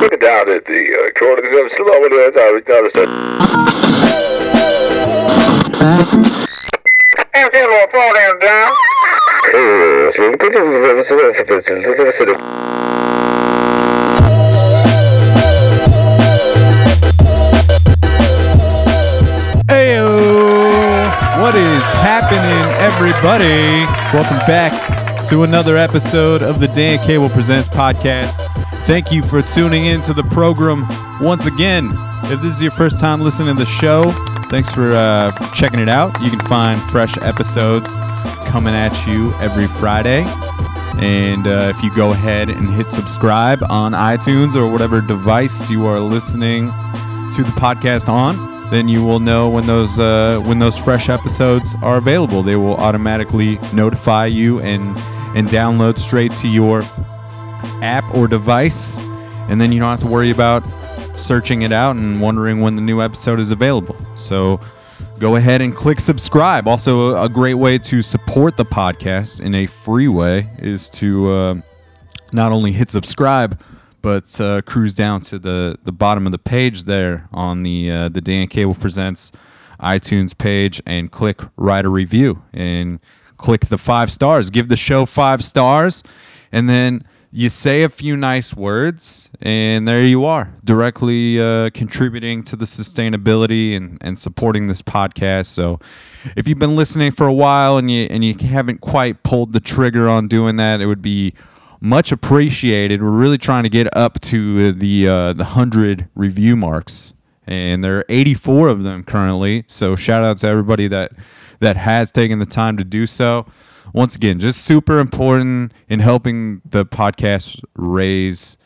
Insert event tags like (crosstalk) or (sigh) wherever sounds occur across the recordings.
Look it down at the uh, corner of the slow over there. Sorry, sorry, sorry. Hey, say a little phone down, John. Heyo! What is happening, everybody? Welcome back to another episode of the Dan Cable Presents podcast. Thank you for tuning in to the program once again. If this is your first time listening to the show, thanks for uh, checking it out. You can find fresh episodes coming at you every Friday. And uh, if you go ahead and hit subscribe on iTunes or whatever device you are listening to the podcast on, then you will know when those uh, when those fresh episodes are available. They will automatically notify you and and download straight to your app or device, and then you don't have to worry about searching it out and wondering when the new episode is available. So go ahead and click subscribe. Also, a great way to support the podcast in a free way is to uh, not only hit subscribe, but uh, cruise down to the, the bottom of the page there on the uh, the Dan Cable Presents iTunes page and click write a review and click the five stars. Give the show five stars, and then you say a few nice words, and there you are, directly uh, contributing to the sustainability and, and supporting this podcast. So, if you've been listening for a while and you and you haven't quite pulled the trigger on doing that, it would be much appreciated. We're really trying to get up to the uh, the hundred review marks, and there are 84 of them currently. So shout out to everybody that that has taken the time to do so. Once again, just super important in helping the podcast raise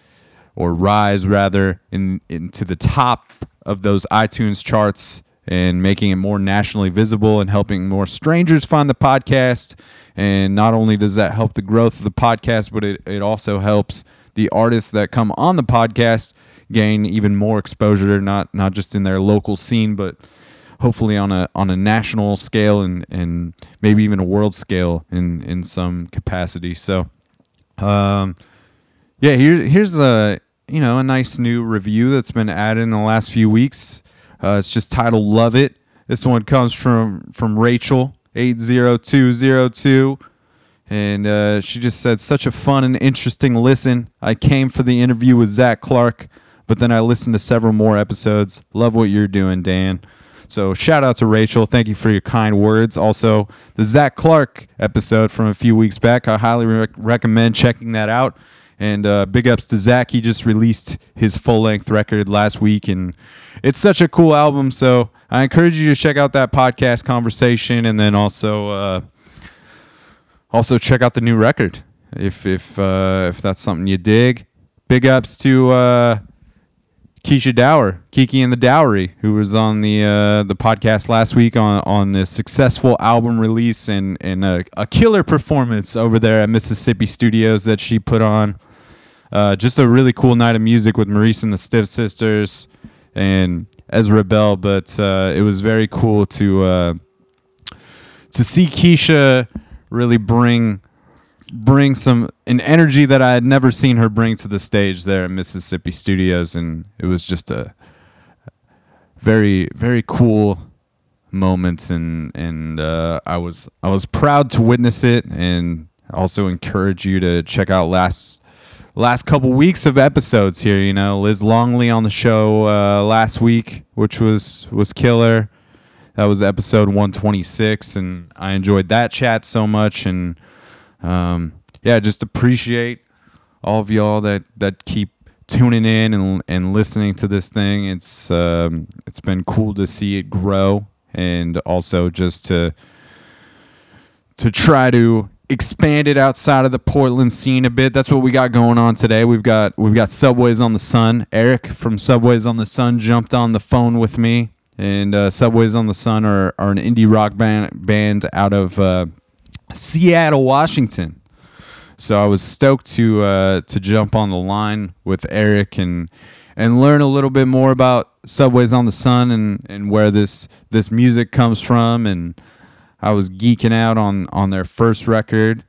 or rise rather in into the top of those iTunes charts and making it more nationally visible and helping more strangers find the podcast. And not only does that help the growth of the podcast, but it, it also helps the artists that come on the podcast gain even more exposure, not not just in their local scene, but hopefully on a on a national scale and, and maybe even a world scale in, in some capacity. So um, yeah, here here's a you know a nice new review that's been added in the last few weeks. Uh, it's just titled "Love It." This one comes from from Rachel eight zero two zero two, and uh, she just said, "Such a fun and interesting listen. I came for the interview with Zach Clark, but then I listened to several more episodes. Love what you're doing, Dan." So shout out to Rachel. Thank you for your kind words. Also, the Zach Clark episode from a few weeks back. I highly rec- recommend checking that out. And uh, big ups to Zach. He just released his full length record last week, and it's such a cool album. So I encourage you to check out that podcast conversation, and then also uh, also check out the new record if if uh, if that's something you dig. Big ups to uh, Keisha Dower, Kiki and the Dowry, who was on the uh, the podcast last week on on the successful album release and and a, a killer performance over there at Mississippi Studios that she put on. Uh, just a really cool night of music with Maurice and the Stiff Sisters and Ezra Bell, but uh, it was very cool to uh, to see Keisha really bring bring some an energy that I had never seen her bring to the stage there at Mississippi Studios, and it was just a very very cool moment, and and uh, I was I was proud to witness it, and also encourage you to check out last last couple weeks of episodes here. You know, Liz Longley on the show uh, last week, which was was killer. That was episode 126, and I enjoyed that chat so much. And um, yeah, just appreciate all of y'all that that keep tuning in and and listening to this thing. It's um, it's been cool to see it grow, and also just to to try to expand it outside of the Portland scene a bit. That's what we got going on today. We've got we've got Subways on the Sun. Eric from Subways on the Sun jumped on the phone with me, and uh, Subways on the Sun are, are an indie rock band band out of uh, Seattle, Washington. So I was stoked to uh, to jump on the line with Eric and and learn a little bit more about Subways on the Sun and, and where this this music comes from. And I was geeking out on on their first record.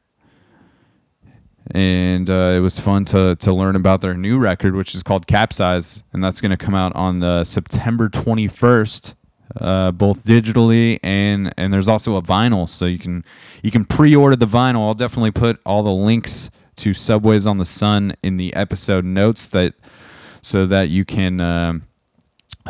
And uh, it was fun to to learn about their new record, which is called Capsize, and that's going to come out on the September 21st, uh, both digitally and and there's also a vinyl, so you can you can pre-order the vinyl. I'll definitely put all the links to Subways on the Sun in the episode notes that so that you can. Um,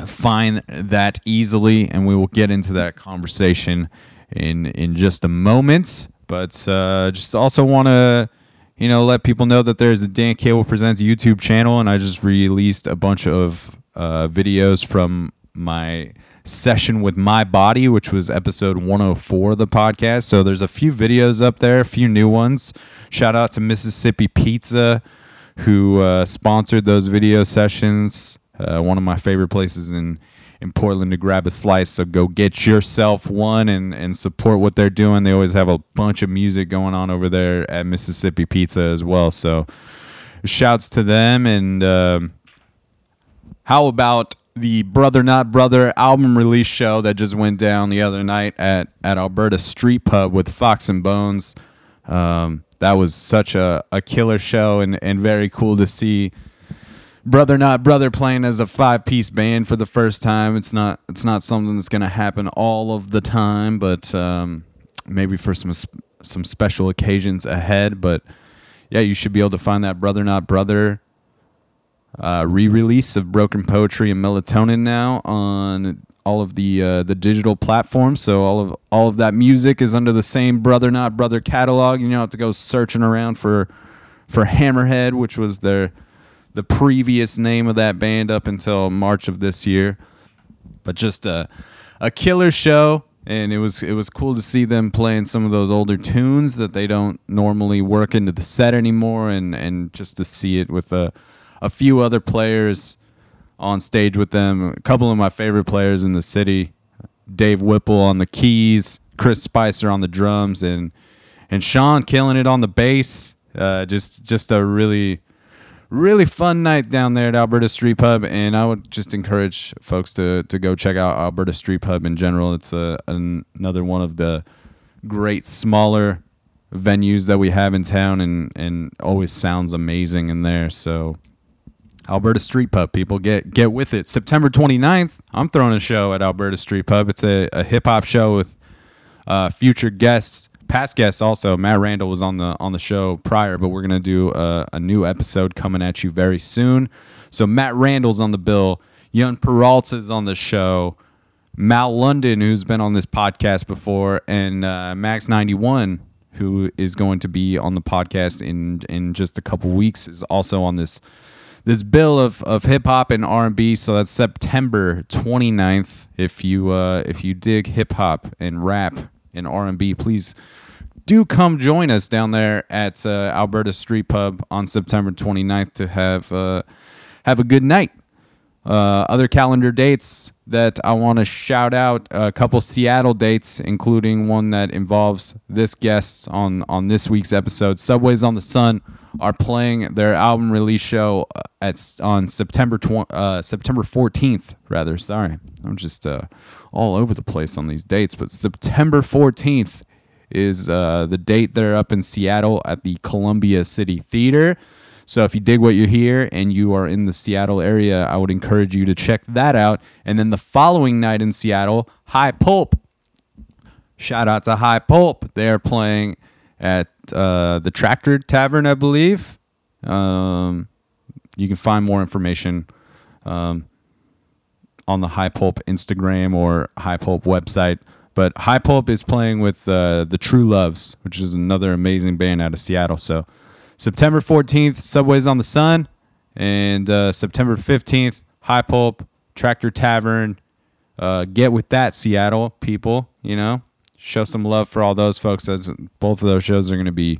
find that easily, and we will get into that conversation in in just a moment. But uh, just also want to, you know, let people know that there's a Dan Cable Presents YouTube channel, and I just released a bunch of uh, videos from my session with my body, which was episode 104 of the podcast. So there's a few videos up there, a few new ones. Shout out to Mississippi Pizza, who uh, sponsored those video sessions. Uh, one of my favorite places in in Portland to grab a slice. So go get yourself one and and support what they're doing. They always have a bunch of music going on over there at Mississippi Pizza as well. So shouts to them. And um, how about the Brother Not Brother album release show that just went down the other night at at Alberta Street Pub with Fox and Bones. Um, that was such a, a killer show and, and very cool to see brother not brother playing as a five piece band for the first time. It's not it's not something that's gonna happen all of the time, but um, maybe for some some special occasions ahead. But yeah, you should be able to find that brother not brother uh, re-release of Broken Poetry and Melatonin now on all of the uh, the digital platforms. So all of all of that music is under the same Brother Not Brother catalog. You don't have to go searching around for for Hammerhead, which was their the previous name of that band up until March of this year. But just a a killer show and it was it was cool to see them playing some of those older tunes that they don't normally work into the set anymore and and just to see it with a a few other players on stage with them. A couple of my favorite players in the city, Dave Whipple on the keys, Chris Spicer on the drums, and and Sean killing it on the bass. Uh, just just a really really fun night down there at Alberta Street Pub, and I would just encourage folks to to go check out Alberta Street Pub in general. It's a, an, another one of the great smaller venues that we have in town, and and always sounds amazing in there. So Alberta Street Pub. People get get with it. September 29th, I'm throwing a show at Alberta Street Pub. It's a, a hip hop show with uh, future guests, past guests also. Matt Randall was on the on the show prior, but we're gonna do a, a new episode coming at you very soon. So Matt Randall's on the bill. Young Peralta's on the show. Mal London, who's been on this podcast before, and uh, Max 91, who is going to be on the podcast in in just a couple weeks, is also on this this bill of, of hip hop and R and B. So that's September 29th. If you uh, if you dig hip hop and rap and R and B, please do come join us down there at uh, Alberta Street Pub on September 29th to have uh, have a good night. Uh, other calendar dates that I want to shout out a couple Seattle dates, including one that involves this guest on on this week's episode. Subways on the Sun are playing their album release show uh, at on September tw- uh, September 14th. Rather, sorry, I'm just uh, all over the place on these dates, but September 14th is uh, the date they're up in Seattle at the Columbia City Theater. So if you dig what you hear and you are in the Seattle area, I would encourage you to check that out. And then the following night in Seattle, High Pulp. Shout out to High Pulp. They're playing at uh, the Tractor Tavern, I believe. Um, you can find more information um, on the High Pulp Instagram or High Pulp website. But High Pulp is playing with uh, the True Loves, which is another amazing band out of Seattle. So September 14th, Subways on the Sun, and uh, September 15th, High Pulp, Tractor Tavern. Uh, get with that, Seattle people. You know, show some love for all those folks. As both of those shows are going to be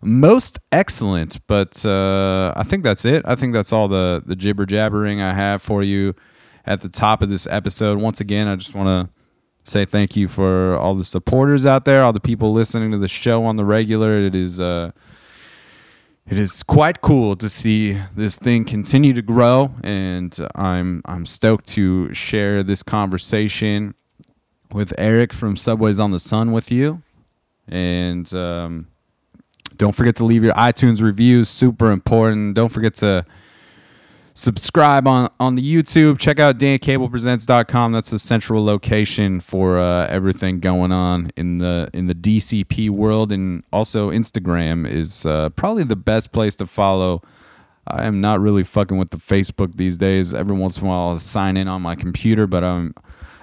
most excellent. But uh, I think that's it. I think that's all the the jibber jabbering I have for you at the top of this episode. Once again, I just want to say thank you for all the supporters out there, all the people listening to the show on the regular. It is uh, it is quite cool to see this thing continue to grow, and I'm I'm stoked to share this conversation with Eric from Subways on the Sun with you. And um, Don't forget to leave your iTunes reviews, super important. Don't forget to subscribe on on the YouTube. Check out dancablepresents.com. That's the central location for uh, everything going on in the in the DCP world, and also Instagram is uh, probably the best place to follow. I am not really fucking with the Facebook these days. Every once in a while, I'll sign in on my computer, but I'm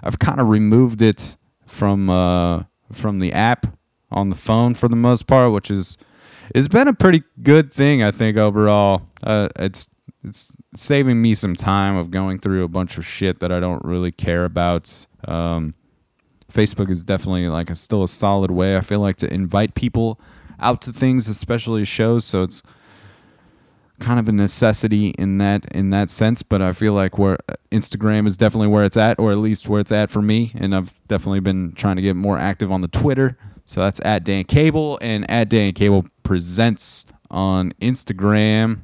I've kind of removed it from uh, from the app on the phone for the most part, which is it's been a pretty good thing I think overall. Uh, it's it's saving me some time of going through a bunch of shit that I don't really care about. Um, Facebook is definitely like a, still a solid way. I feel like to invite people out to things, especially shows. So it's kind of a necessity in that in that sense. But I feel like where Instagram is definitely where it's at, or at least where it's at for me. And I've definitely been trying to get more active on the Twitter. So that's at Dan Cable and at Dan Cable Presents on Instagram.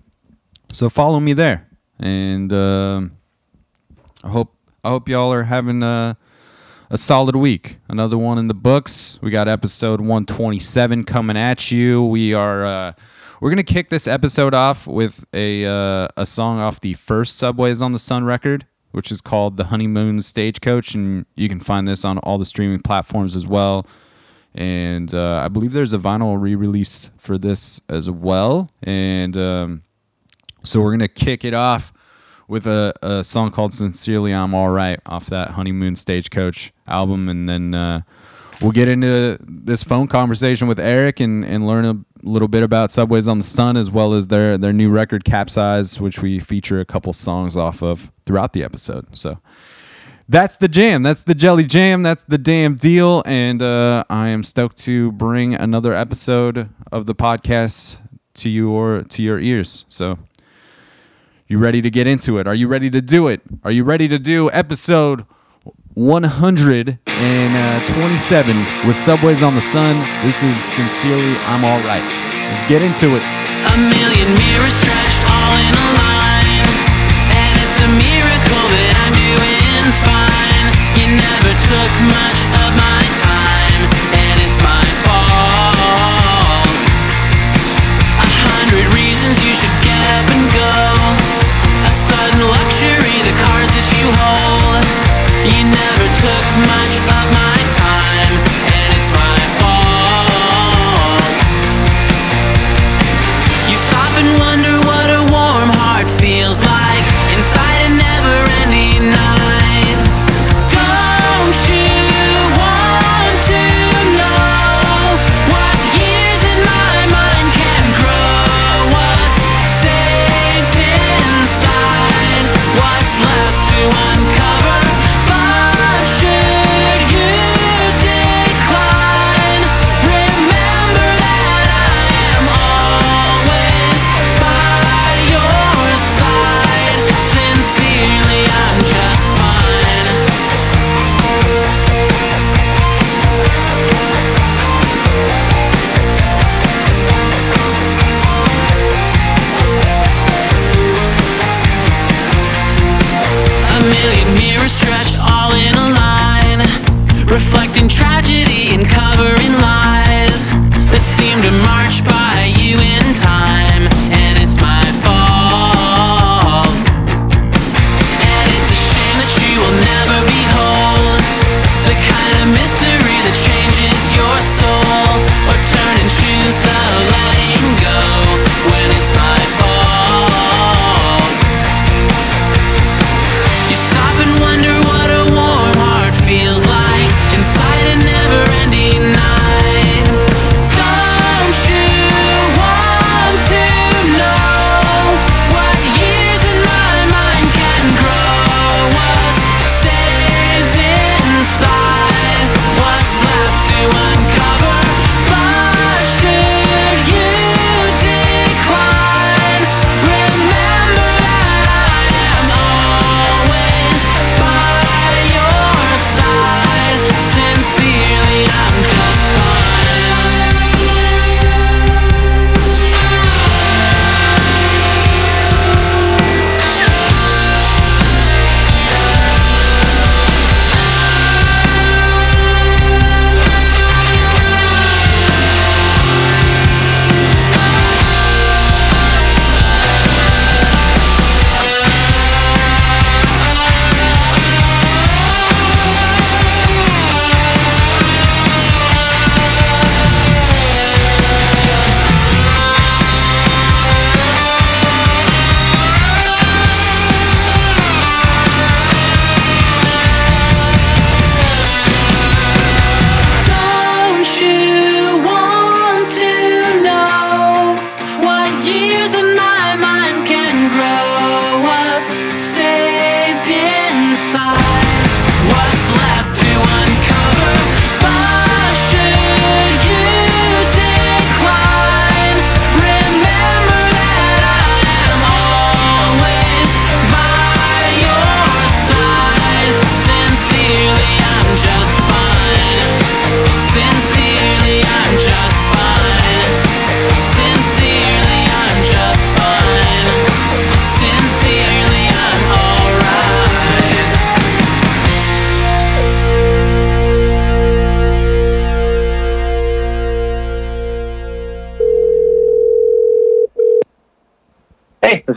So follow me there, and um I hope I hope y'all are having a a solid week. Another one in the books. We got episode 127 coming at you. We are uh, we're gonna kick this episode off with a uh, a song off the first Subways on the Sun record, which is called "The Honeymoon Stagecoach," and you can find this on all the streaming platforms as well. And uh, I believe there's a vinyl re-release for this as well. And um, so we're gonna kick it off with a, a song called "Sincerely I'm All Right" off that Honeymoon Stagecoach album, and then uh, we'll get into this phone conversation with Eric and, and learn a little bit about Subways on the Sun as well as their their new record Capsize, which we feature a couple songs off of throughout the episode. So. That's the jam. That's the jelly jam. That's the damn deal. And uh, I am stoked to bring another episode of the podcast to your to your ears. So you ready to get into it? Are you ready to do it? Are you ready to do episode 127 uh, with Subways on the Sun? This is Sincerely I'm All Right. Let's get into it. A million mirrors stretched all in a line. And it's a miracle that I'm doing fine. You never took much of my time, and it's my fault. A hundred reasons you should get up and go. A sudden luxury, the cards that you hold. You never took much of my time,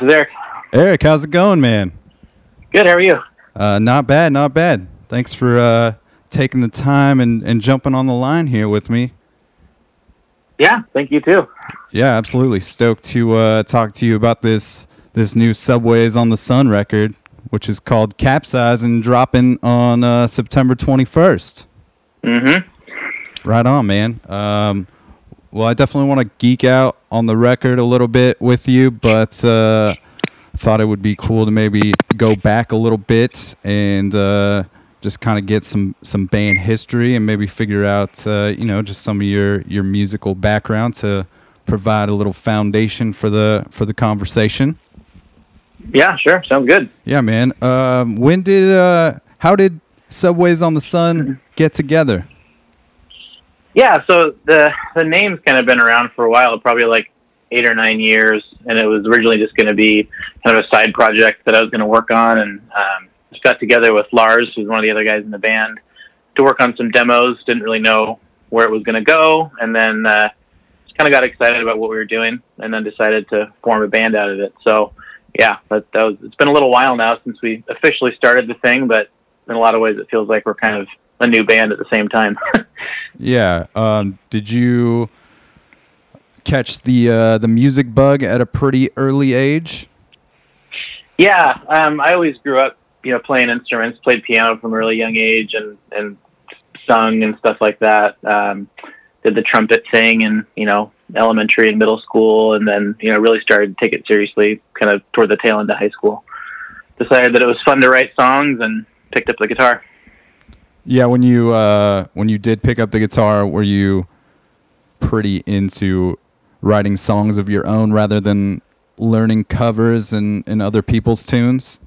this is Eric. Eric, how's it going, man? Good. How are you? Uh, not bad, not bad. Thanks for uh, taking the time and, and jumping on the line here with me. Yeah. Thank you too. Yeah, absolutely. Stoked to uh, talk to you about this this new Subways on the Sun record, which is called Capsize and dropping on uh, September 21st. Mm-hmm. Right on, man. Um, well, I definitely want to geek out on the record a little bit with you, but uh, thought it would be cool to maybe go back a little bit and uh, just kind of get some some band history and maybe figure out uh, you know just some of your your musical background to provide a little foundation for the for the conversation. Yeah. Sure. Sounds good. Yeah, man. Um, when did uh, how did Subways on the Sun get together? Yeah. So the the name's kind of been around for a while, probably like eight or nine years, and it was originally just going to be kind of a side project that I was going to work on, and um, just got together with Lars, who's one of the other guys in the band, to work on some demos. Didn't really know where it was going to go, and then uh, just kind of got excited about what we were doing, and then decided to form a band out of it. So yeah, that, that was. It's been a little while now since we officially started the thing, but in a lot of ways, it feels like we're kind of a new band at the same time. (laughs) Yeah. Um, did you catch the uh, the music bug at a pretty early age? Yeah, um, I always grew up, you know, playing instruments, played piano from a really young age, and and sung and stuff like that. Um, did the trumpet thing and you know elementary and middle school, and then you know really started to take it seriously, kind of toward the tail end of high school. Decided that it was fun to write songs, and picked up the guitar. Yeah. When you uh, when you did pick up the guitar, were you pretty into writing songs of your own rather than learning covers and, and other people's tunes?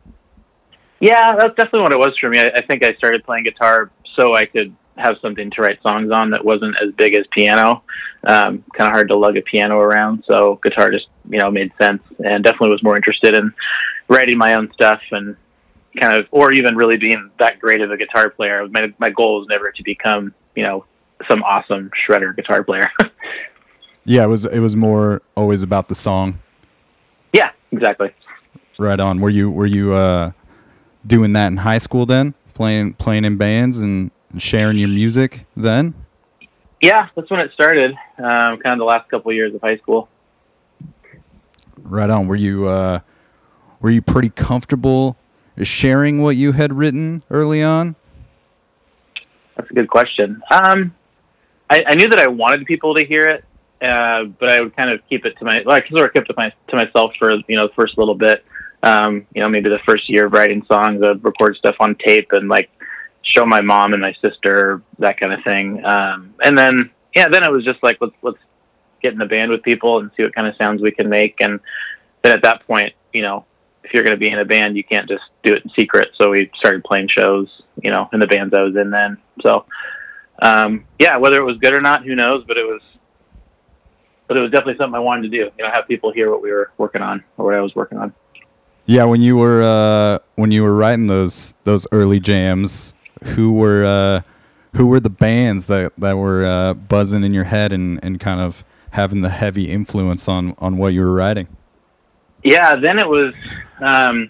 Yeah, that's definitely what it was for me. I, I think I started playing guitar so I could have something to write songs on that wasn't as big as piano. Um, kind of hard to lug a piano around, so guitar just you know made sense, and definitely was more interested in writing my own stuff and kind of, or even really being that great of a guitar player. My my goal was never to become you know some awesome shredder guitar player. (laughs) Yeah. It was it was more always about the song. yeah, exactly. Right on. Were you were you uh, doing that in high school then? Playing playing in bands and sharing your music then? Yeah, that's when it started. Um, kind of the last couple of years of high school. Right on. Were you uh, were you pretty comfortable sharing what you had written early on? That's a good question. Um, I, I knew that I wanted people to hear it, uh, but I would kind of keep it to my. Well, I sort of kept it my, to myself for you know the first little bit. Um, you know, maybe the first year of writing songs, I'd record stuff on tape and like show my mom and my sister that kind of thing. Um, and then yeah, then it was just like let's let's get in a band with people and see what kind of sounds we can make. And then at that point, you know, if you're going to be in a band, you can't just do it in secret. So we started playing shows, you know, in the bands I was in then. So, um, yeah, whether it was good or not, who knows? But it was, but it was definitely something I wanted to do. You know, have people hear what we were working on or what I was working on. Yeah, when you were uh, when you were writing those those early jams, who were uh, who were the bands that that were uh, buzzing in your head and, and kind of having the heavy influence on on what you were writing? Yeah, then it was um,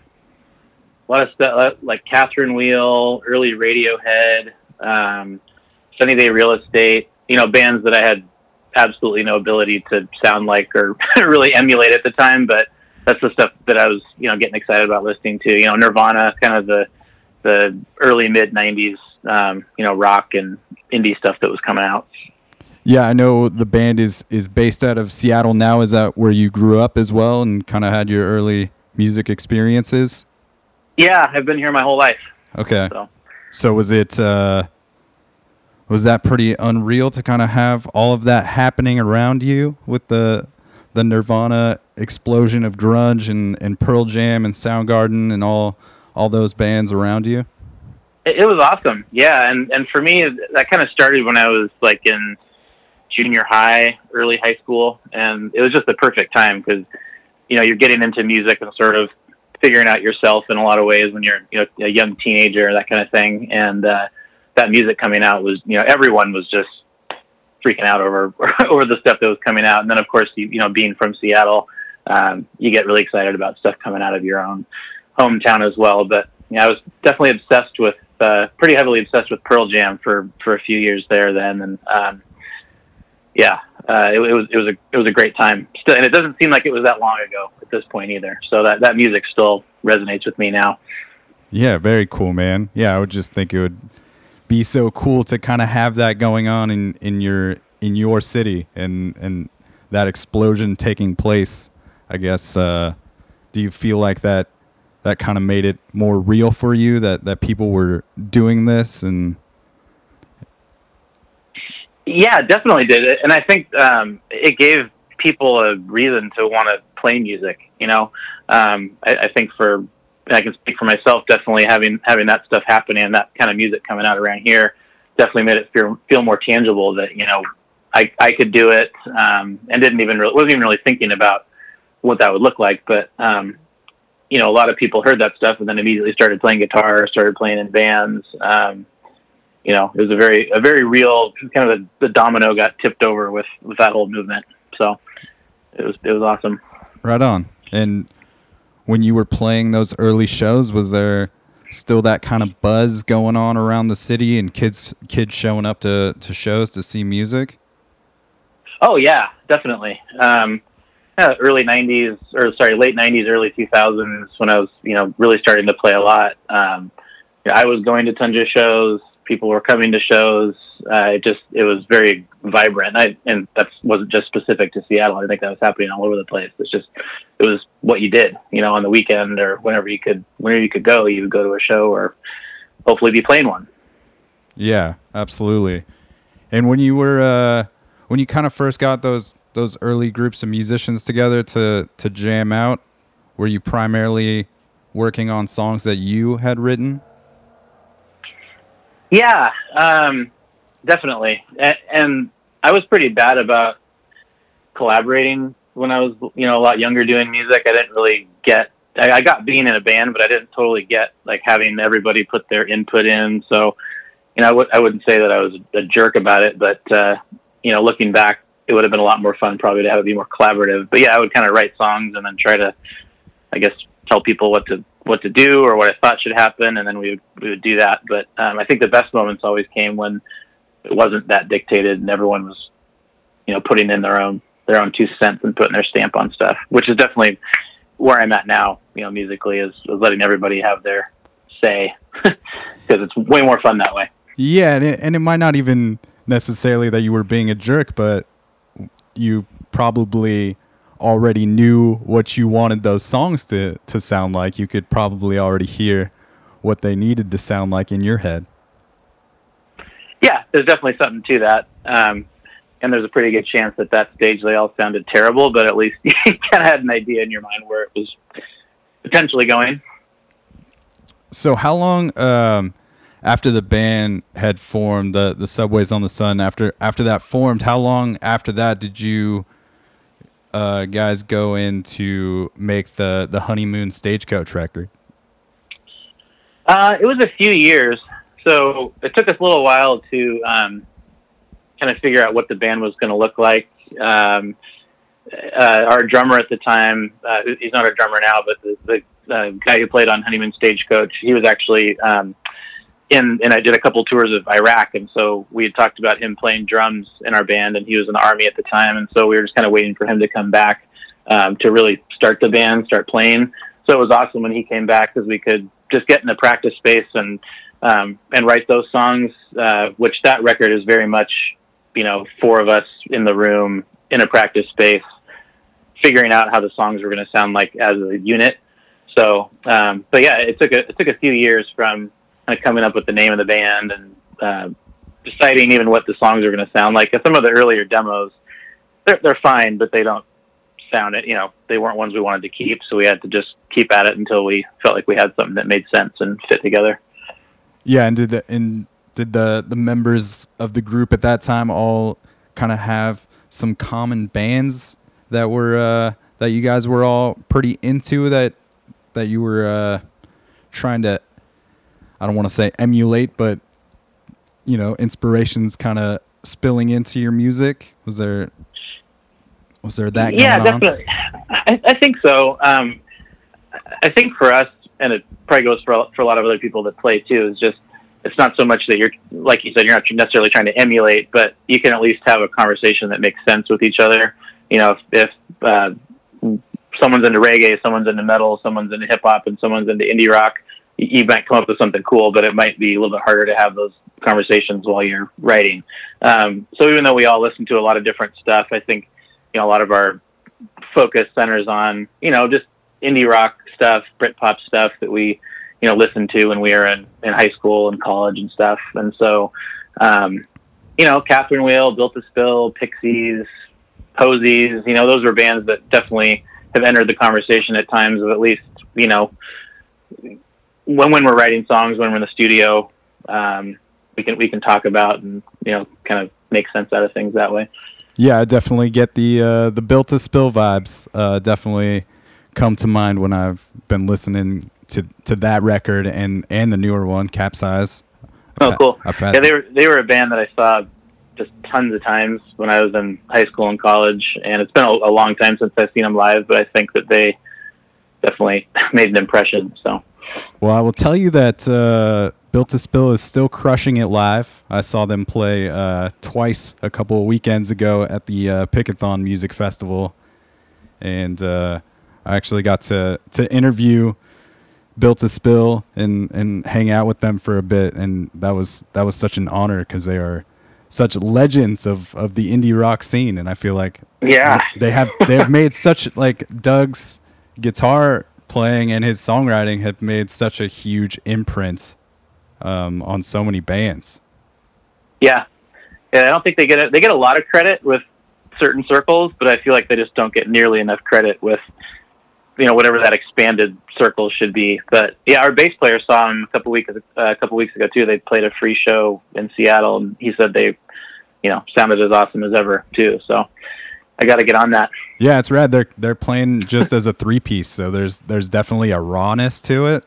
a lot of stuff like Catherine Wheel, early Radiohead, um, Sunny Day Real Estate. You know, bands that I had absolutely no ability to sound like or (laughs) really emulate at the time, but that's the stuff that I was, you know, getting excited about listening to. You know, Nirvana, kind of the the early mid '90s, um, you know, rock and indie stuff that was coming out. Yeah, I know the band is is based out of Seattle now. Is that where you grew up as well and kind of had your early music experiences? Yeah, I've been here my whole life. Okay. So So was it uh, was that pretty unreal to kind of have all of that happening around you with the the Nirvana explosion of grunge and, and Pearl Jam and Soundgarden and all all those bands around you? it, it was awesome. Yeah, and and for me, that kind of started when I was like in junior high, early high school, and it was just the perfect time because you know you're getting into music and sort of figuring out yourself in a lot of ways when you're you know a young teenager, that kind of thing, and uh, that music coming out was you know everyone was just freaking out over (laughs) over the stuff that was coming out, and then of course you, you know being from Seattle, um, you get really excited about stuff coming out of your own hometown as well. But yeah, I was definitely obsessed with, uh, pretty heavily obsessed with Pearl Jam for for a few years there. Then, and um, yeah, uh, it, it was it was a it was a great time. Still, and it doesn't seem like it was that long ago at this point either. So that that music still resonates with me now. Yeah, very cool, man. Yeah, I would just think it would be so cool to kind of have that going on in in your in your city and and that explosion taking place. I guess. Uh, do you feel like that that kind of made it more real for you that that people were doing this and Yeah, definitely did it, and I think um, it gave people a reason to want to play music. You know, um, I, I think for I can speak for myself. Definitely having having that stuff happening and that kind of music coming out around here definitely made it feel feel more tangible. That you know, I I could do it, um, and didn't even really, wasn't even really thinking about what that would look like. But um, you know, a lot of people heard that stuff and then immediately started playing guitar, started playing in bands. Um, you know, it was a very a very real kind of a, the domino got tipped over with with that whole movement. So it was it was awesome. right on and when you were playing those early shows was there still that kind of buzz going on around the city and kids kids showing up to to shows to see music Oh yeah, definitely. Um, yeah, early '90s, or sorry, late '90s, early 2000s, when I was, you know, really starting to play a lot. Um, I was going to tons of shows. People were coming to shows. Uh, it just, it was very vibrant. I, and that wasn't just specific to Seattle. I think that was happening all over the place. It's just, it was what you did, you know, on the weekend or whenever you could, whenever you could go, you would go to a show or hopefully be playing one. Yeah, absolutely. And when you were uh when you kind of first got those those early groups of musicians together to to jam out, were you primarily working on songs that you had written? Yeah, um, definitely. And, I was pretty bad about collaborating when I was, you know, a lot younger doing music. I didn't really get. I, I got being in a band, but I didn't totally get like having everybody put their input in. So, you know, I w- I wouldn't say that I was a jerk about it, but uh, you know, looking back, it would have been a lot more fun probably to have it be more collaborative. But yeah, I would kind of write songs and then try to, I guess, tell people what to what to do or what I thought should happen, and then we would we would do that. But um, I think the best moments always came when it wasn't that dictated and everyone was, you know, putting in their own their own two cents and putting their stamp on stuff, which is definitely where I'm at now. You know, musically is, is letting everybody have their say (laughs) because it's way more fun that way. Yeah, and it, and it might not even necessarily that you were being a jerk, but you probably already knew what you wanted those songs to to sound like. You could probably already hear what they needed to sound like in your head. Yeah, there's definitely something to that. Um, and there's a pretty good chance that that stage they all sounded terrible, but at least (laughs) you kind of had an idea in your mind where it was potentially going. So how long um, after the band had formed, the the Subways on the Sun, after after that formed, how long after that did you uh, guys go in to make the the honeymoon stagecoach record? Uh, it was a few years, so it took us a little while to um, kind of figure out what the band was going to look like. Um, uh, our drummer at the time, uh, he's not a drummer now, but the, the uh, guy who played on Honeymoon Stagecoach, he was actually um, and I did a couple tours of Iraq, and so we had talked about him playing drums in our band, and he was in the army at the time, and so we were just kind of waiting for him to come back um, to really start the band, start playing. So it was awesome when he came back because we could just get in the practice space and um, and write those songs. Uh, which that record is very much, you know, four of us in the room in a practice space, figuring out how the songs were going to sound like as a unit. So, um, but yeah, it took a it took a few years from kind of coming up with the name of the band and uh, deciding even what the songs are going to sound like. some of the earlier demos, they're they're fine, but they don't sound it. You know, they weren't ones we wanted to keep, so we had to just keep at it until we felt like we had something that made sense and fit together. Yeah, and did the and did the the members of the group at that time all kind of have some common bands that were uh, that you guys were all pretty into that that you were uh, trying to I don't want to say emulate, but you know, inspirations kind of spilling into your music. Was there Was there that? yeah, going on? definitely. I, I think so. Um, I think for us, and it probably goes for for a lot of other people that play too, is just it's not so much that you're like you said you're not necessarily trying to emulate, but you can at least have a conversation that makes sense with each other. You know, if, if uh, someone's into reggae, someone's into metal, someone's into hip hop, and someone's into indie rock, you, might come up with something cool, but it might be a little bit harder to have those conversations while you're writing. Um, so even though we all listen to a lot of different stuff, I think you know a lot of our focus centers on you know just indie rock stuff, Britpop stuff that we you know listened to when we were in, in high school and college and stuff. And so um, you know, Catherine Wheel, Built to Spill, Pixies, Posies, you know, those were bands that definitely have entered the conversation at times of at least, you know, when when we're writing songs, when we're in the studio, um, we can we can talk about and you know kind of make sense out of things that way. Yeah, I definitely get the uh, the built to spill vibes. Uh, definitely come to mind when I've been listening to to that record and and the newer one, Capsize. Oh, cool. I've had Yeah, they were they were a band that I saw just tons of times when I was in high school and college, and it's been a, a long time since I've seen them live. But I think that they definitely (laughs) made an impression. So Well, I will tell you that uh, Built to Spill is still crushing it live. I saw them play uh, twice a couple of weekends ago at the uh, Pickathon Music Festival, and uh, I actually got to to interview Built to Spill and and hang out with them for a bit, and that was that was such an honor because they are such legends of, of the indie rock scene, and I feel like yeah, they have they have made such like Doug's guitar playing and his songwriting have made such a huge imprint um, on so many bands. yeah, yeah. I don't think they get it. They get a lot of credit with certain circles, but I feel like they just don't get nearly enough credit with you know whatever that expanded circle should be. But yeah, our bass player saw him a couple weeks uh, a couple weeks ago too. They played a free show in Seattle, and he said they you know sounded as awesome as ever too. So I got to get on that. Yeah, it's rad. They're they're playing just as a three piece, so there's there's definitely a rawness to it,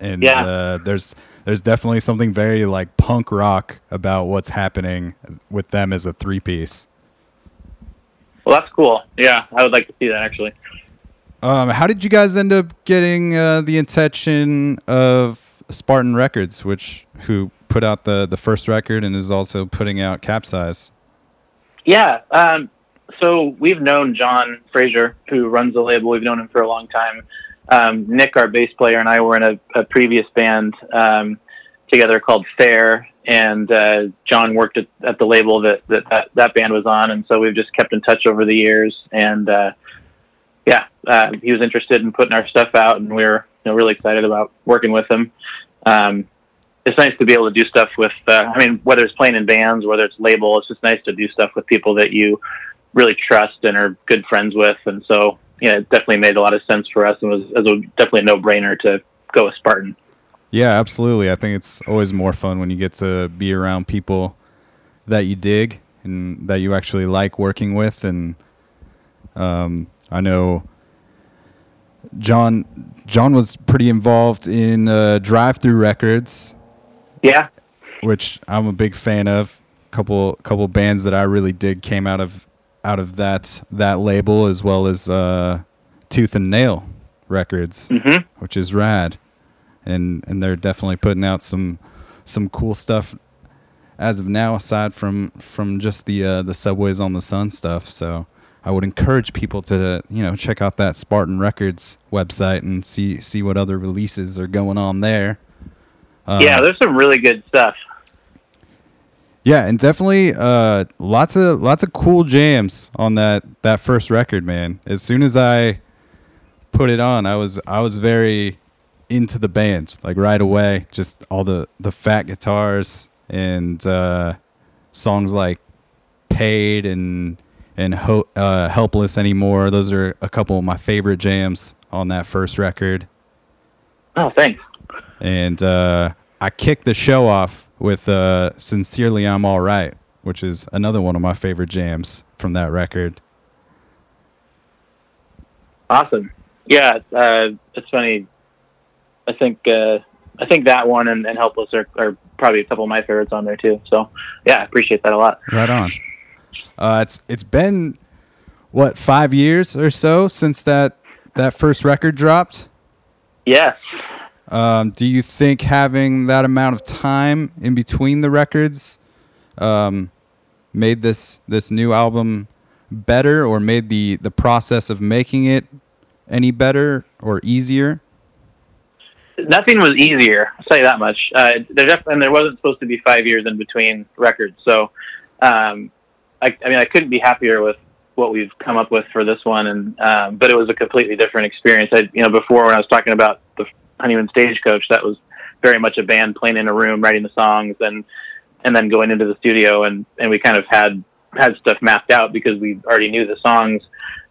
and Yeah. uh, there's there's definitely something very like punk rock about what's happening with them as a three piece. Well, that's cool. Yeah, I would like to see that actually. Um, how did you guys end up getting uh, the attention of Spartan Records, which who put out the the first record and is also putting out Capsize? Yeah. Um, so we've known John Fraser, who runs the label. We've known him for a long time. Um, Nick, our bass player, and I were in a, a previous band um, together called Fair, and uh, John worked at, at the label that, that that that band was on, and so we've just kept in touch over the years. And uh, yeah, uh, he was interested in putting our stuff out, and we were you know, really excited about working with him. Um, it's nice to be able to do stuff with. Uh, I mean, whether it's playing in bands, whether it's label, it's just nice to do stuff with people that you really trust and are good friends with. And so, yeah, it definitely made a lot of sense for us, and was, was definitely a no-brainer to go with Spartan. Yeah, absolutely. I think it's always more fun when you get to be around people that you dig and that you actually like working with. And um, I know John John was pretty involved in uh, Drive-Thru Records, Yeah, which I'm a big fan of. Couple couple bands that I really dig came out of out of that that label as well as uh, Tooth and Nail Records, hmm which is rad. And and they're definitely putting out some some cool stuff as of now aside from from just the uh, the subways on the sun stuff. So I would encourage people to you know check out that Spartan Records website and see see what other releases are going on there. Uh, yeah. There's some really good stuff. Yeah, and definitely uh, lots of lots of cool jams on that that first record, man. As soon as I put it on, I was I was very into the band like right away. Just all the the fat guitars and uh, songs like "Paid" and and Ho- uh, "Helpless Anymore." Those are a couple of my favorite jams on that first record Oh, thanks. and uh, I kicked the show off with uh, "Sincerely I'm All Right," which is another one of my favorite jams from that record. Awesome. Yeah, uh, it's funny. I think uh, I think that one and, and Helpless are, are probably a couple of my favorites on there too. So yeah, I appreciate that a lot. Right on. Uh, it's it's been what five years or so since that that first record dropped. Yes. Um, do you think having that amount of time in between the records um, made this this new album better, or made the the process of making it any better or easier? Nothing was easier. I'll tell you that much. Uh, there def- and there wasn't supposed to be five years in between records, so um, I, I mean, I couldn't be happier with what we've come up with for this one. And um, but it was a completely different experience. I, you know, before when I was talking about the Honeymoon Stagecoach, that was very much a band playing in a room, writing the songs, and and then going into the studio, and and we kind of had had stuff mapped out because we already knew the songs.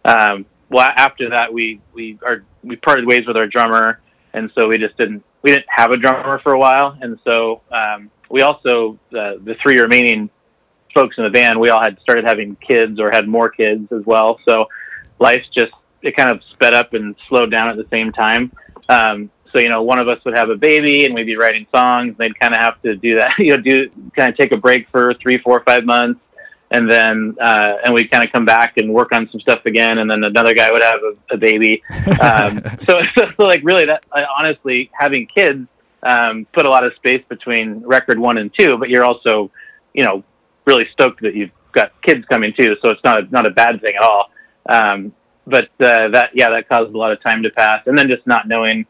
Um, well, after that, we we are we parted ways with our drummer, and so we just didn't we didn't have a drummer for a while, and so um, we also uh, the three remaining folks in the band, we all had started having kids or had more kids as well. So life just it kind of sped up and slowed down at the same time. Um, so you know, one of us would have a baby and we'd be writing songs. And they'd kind of have to do that, (laughs) you know, do kind of take a break for three, four, five months, and then uh, and we'd kind of come back and work on some stuff again. And then another guy would have a, a baby. Um, (laughs) (laughs) so, so like really, that honestly, having kids um, put a lot of space between record one and two. But you're also, you know, really stoked that you've got kids coming too. So it's not a, not a bad thing at all. Um, but uh, that yeah, that caused a lot of time to pass, and then just not knowing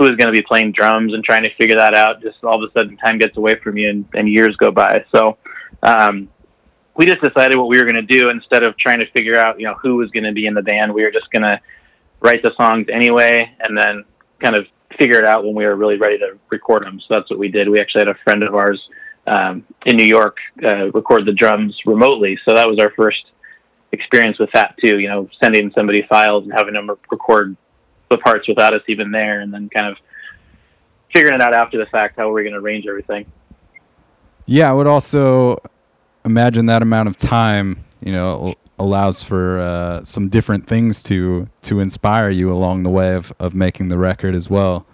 who was going to be playing drums and trying to figure that out. Just all of a sudden, time gets away from you, and, and years go by. So um, we just decided what we were going to do instead of trying to figure out you know who was going to be in the band. We were just going to write the songs anyway, and then kind of figure it out when we were really ready to record them. So that's what we did. We actually had a friend of ours um, in New York uh, record the drums remotely. So that was our first experience with that too. You know, sending somebody files and having them record the parts without us even there, and then kind of figuring it out after the fact how we're going to arrange everything. Yeah, I would also imagine that amount of time, you know, allows for uh, some different things to to inspire you along the way of, of making the record as well,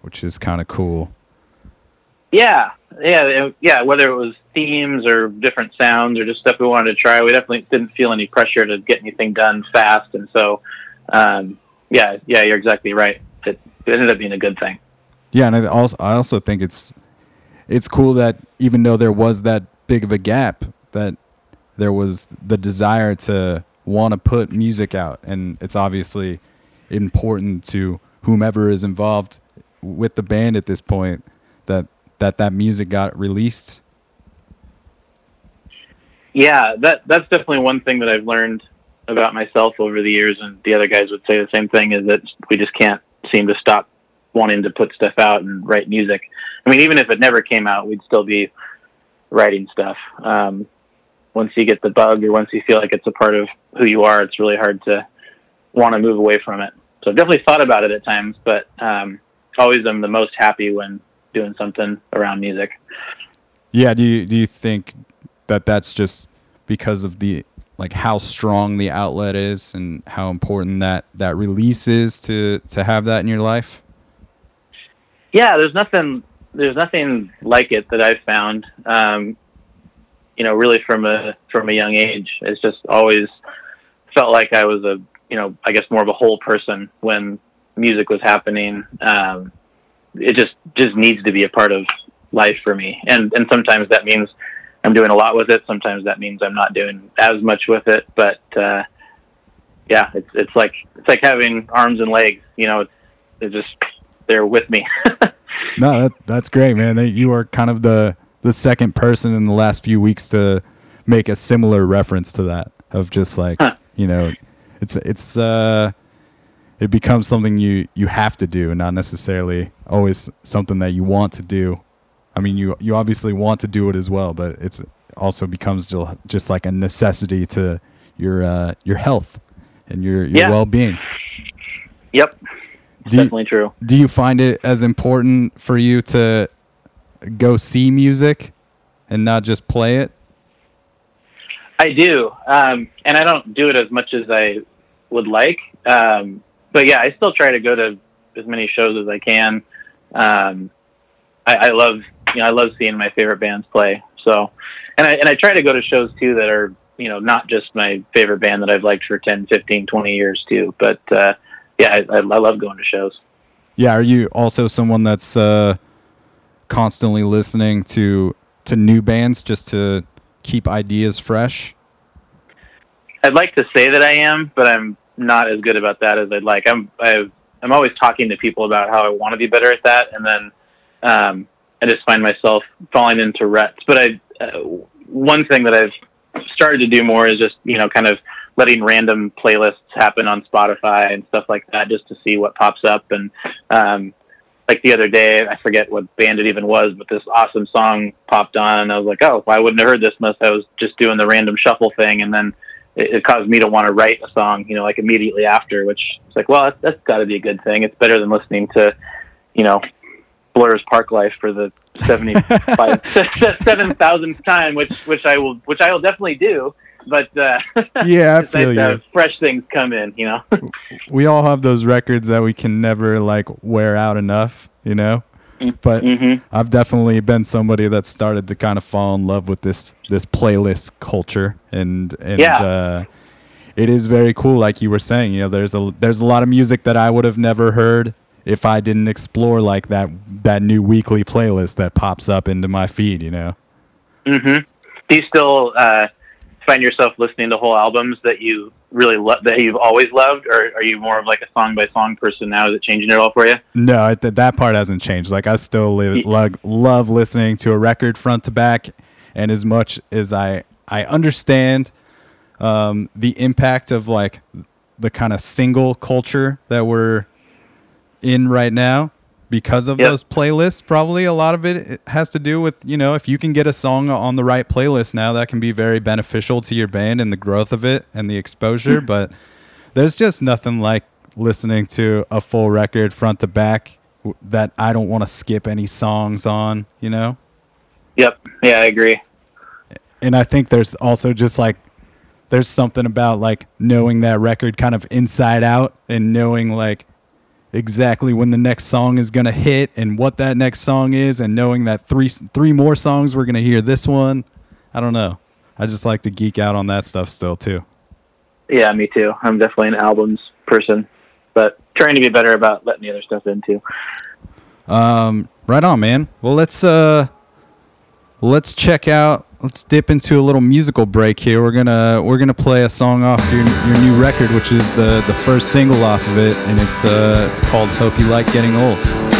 which is kind of cool. Yeah, yeah, yeah. Whether it was themes or different sounds or just stuff we wanted to try, we definitely didn't feel any pressure to get anything done fast, and so, um, yeah, yeah, you're exactly right. It, it ended up being a good thing. Yeah, and I also I also think it's it's cool that even though there was that big of a gap, that there was the desire to want to put music out, and it's obviously important to whomever is involved with the band at this point that that that music got released? Yeah, that that's definitely one thing that I've learned about myself over the years, and the other guys would say the same thing: is that we just can't seem to stop wanting to put stuff out and write music. I mean, even if it never came out, we'd still be writing stuff. Um, once you get the bug, or once you feel like it's a part of who you are, it's really hard to want to move away from it. So I've definitely thought about it at times, but um, always am the most happy when doing something around music. Yeah. Do you do you think that that's just because of the like how strong the outlet is and how important that that release is to to have that in your life? Yeah, there's nothing there's nothing like it that I've found. Um, you know, really from a from a young age, it's just always felt like I was a you know I guess more of a whole person when music was happening. Um, it just just needs to be a part of life for me. And and sometimes that means I'm doing a lot with it. Sometimes that means I'm not doing as much with it. But uh, yeah, it's it's like it's like having arms and legs. You know, it's it's just they're with me. (laughs) no, that, that's great, man. You are kind of the the second person in the last few weeks to make a similar reference to that of just like huh. you know, it's it's uh it becomes something you you have to do, and not necessarily always something that you want to do. I mean, you you obviously want to do it as well, but it's also becomes just like a necessity to your uh, your health and your your yeah. well being. Yep, do definitely you, true. Do you find it as important for you to go see music and not just play it? I do, um, and I don't do it as much as I would like. Um, but yeah, I still try to go to as many shows as I can. Um, I, I love, you know, I love seeing my favorite bands play. So, and I and I try to go to shows too that are, you know, not just my favorite band that I've liked for 10, 15, 20 years too. But uh, yeah, I, I, I love going to shows. Yeah, are you also someone that's uh, constantly listening to to new bands just to keep ideas fresh? I'd like to say that I am, but I'm not as good about that as I'd like. I'm i am always talking to people about how I want to be better at that, and then um, I just find myself falling into ruts. But I uh, one thing that I've started to do more is just you know kind of letting random playlists happen on Spotify and stuff like that, just to see what pops up. And um, like the other day, I forget what band it even was, but this awesome song popped on, and I was like, oh, I wouldn't have heard this unless I was just doing the random shuffle thing, and then it, it caused me to want to write a song, you know, like immediately after, which it's like, well, that's, that's got to be a good thing. It's better than listening to, you know, Blur's Park Life for the 75 (laughs) (laughs) seven thousandth time, which which I will which I will definitely do. But uh, (laughs) Yeah, I feel nice you. fresh things come in, you know. We all have those records that we can never like wear out enough, you know? But hmm I've definitely been somebody that started to kind of fall in love with this this playlist culture and and Yeah. uh it is very cool like you were saying, you know, there's a there's a lot of music that I would have never heard if I didn't explore like that that new weekly playlist that pops up into my feed, you know. hmm Do you still uh, find yourself listening to whole albums that you really lo- that you've always loved, or are you more of like a song by song person now? Is it changing it all for you? No, it, th- that part hasn't changed. Like I still live, love, love listening to a record front to back, and as much as I I understand um, the impact of like the kind of single culture that we're in right now because of Yep. those playlists. Probably a lot of it it has to do with you know if you can get a song on the right playlist now, that can be very beneficial to your band and the growth of it and the exposure. Hmm. But there's just nothing like listening to a full record front to back that I don't want to skip any songs on, you know? Yep. Yeah, I agree. And I think there's also just like there's something about like knowing that record kind of inside out and knowing like exactly when the next song is going to hit and what that next song is and knowing that three three more songs we're going to hear this one. I don't know. I just like to geek out on that stuff still too. Yeah, me too. I'm definitely an albums person, but trying to be better about letting the other stuff in too. Um, right on, man. Well, let's uh, let's check out. Let's dip into a little musical break here. We're gonna we're gonna play a song off your your new record, which is the the first single off of it, and it's uh it's called "Hope You Like Getting Old."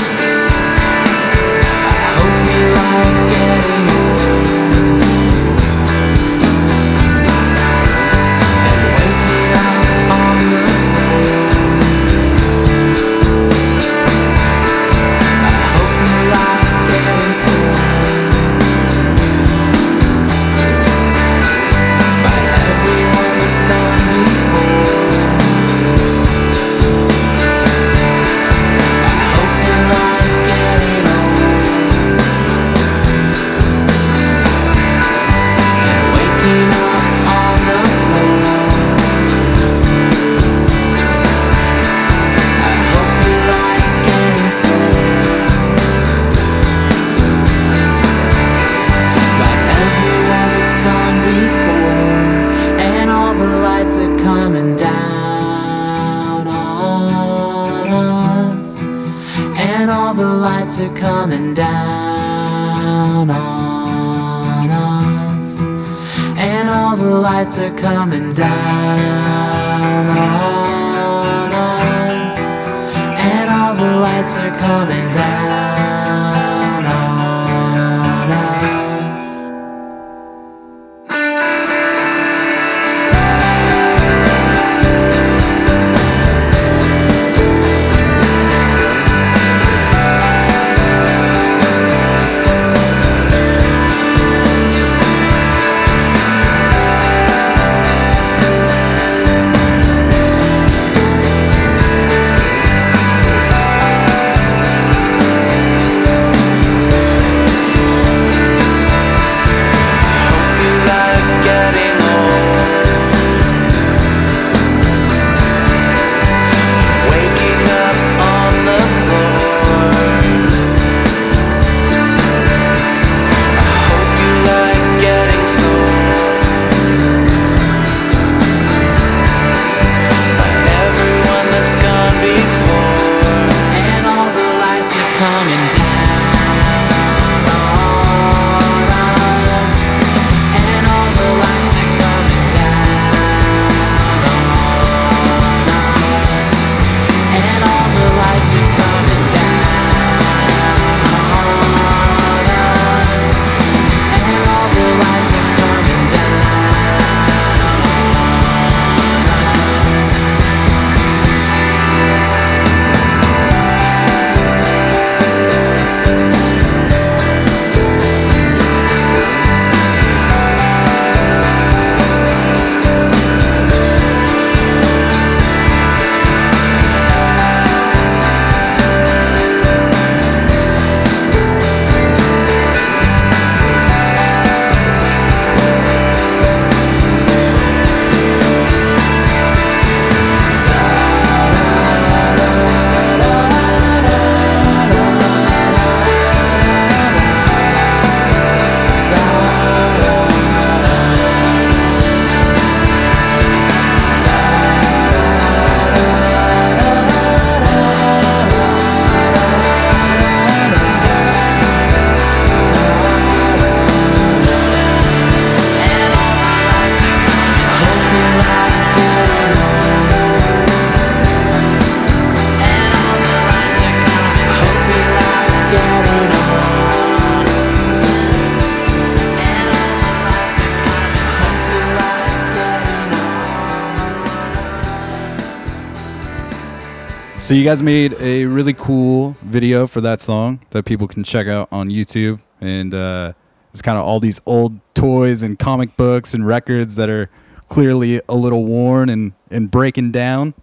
So you guys made a really cool video for that song that people can check out on YouTube, and uh, it's kind of all these old toys and comic books and records that are clearly a little worn and and breaking down.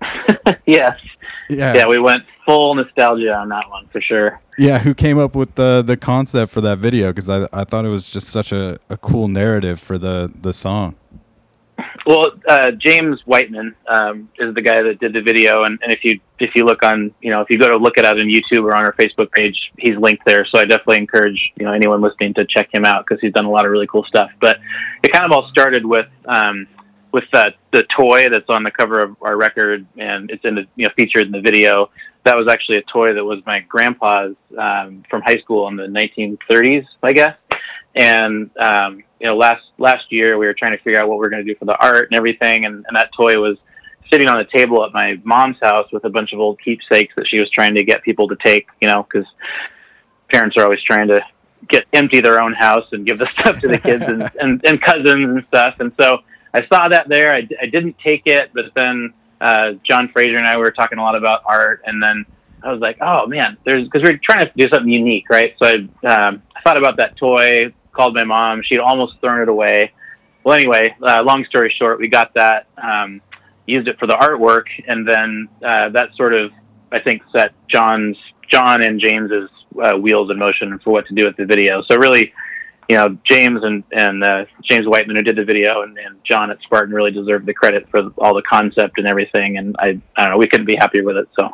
(laughs) yes. Yeah, Yeah, we went full nostalgia on that one for sure. yeah. Who came up with the the concept for that video? Because I I thought it was just such a, a cool narrative for the the song. Well, uh, James Whiteman um, is the guy that did the video, and, and if you if you look on, you know, if you go to look it it on YouTube or on our Facebook page, he's linked there. So I definitely encourage you know anyone listening to check him out because he's done a lot of really cool stuff. But it kind of all started with um, with the toy that's on the cover of our record, and it's in the you know featured in the video. That was actually a toy that was my grandpa's um, from high school in the 1930s, I guess. And um, you know, last last year we were trying to figure out what we are going to do for the art and everything, and, and that toy was sitting on the table at my mom's house with a bunch of old keepsakes that she was trying to get people to take. You know, because parents are always trying to get empty their own house and give the (laughs) stuff to the kids and, (laughs) and, and cousins and stuff. And so I saw that there. I, I didn't take it, but then uh, John Fraser and I were talking a lot about art, and then I was like, oh man, there's because we are trying to do something unique, right? So I, um, I thought about that toy, called my mom. She'd almost thrown it away. Well, anyway, uh, long story short, we got that, um, used it for the artwork, and then uh, that sort of, I think, set John's John and James's uh, wheels in motion for what to do with the video. So really, you know, James and and uh, James Whiteman who did the video, and, and John at Spartan really deserved the credit for all the concept and everything. And I, I don't know, we couldn't be happier with it. So.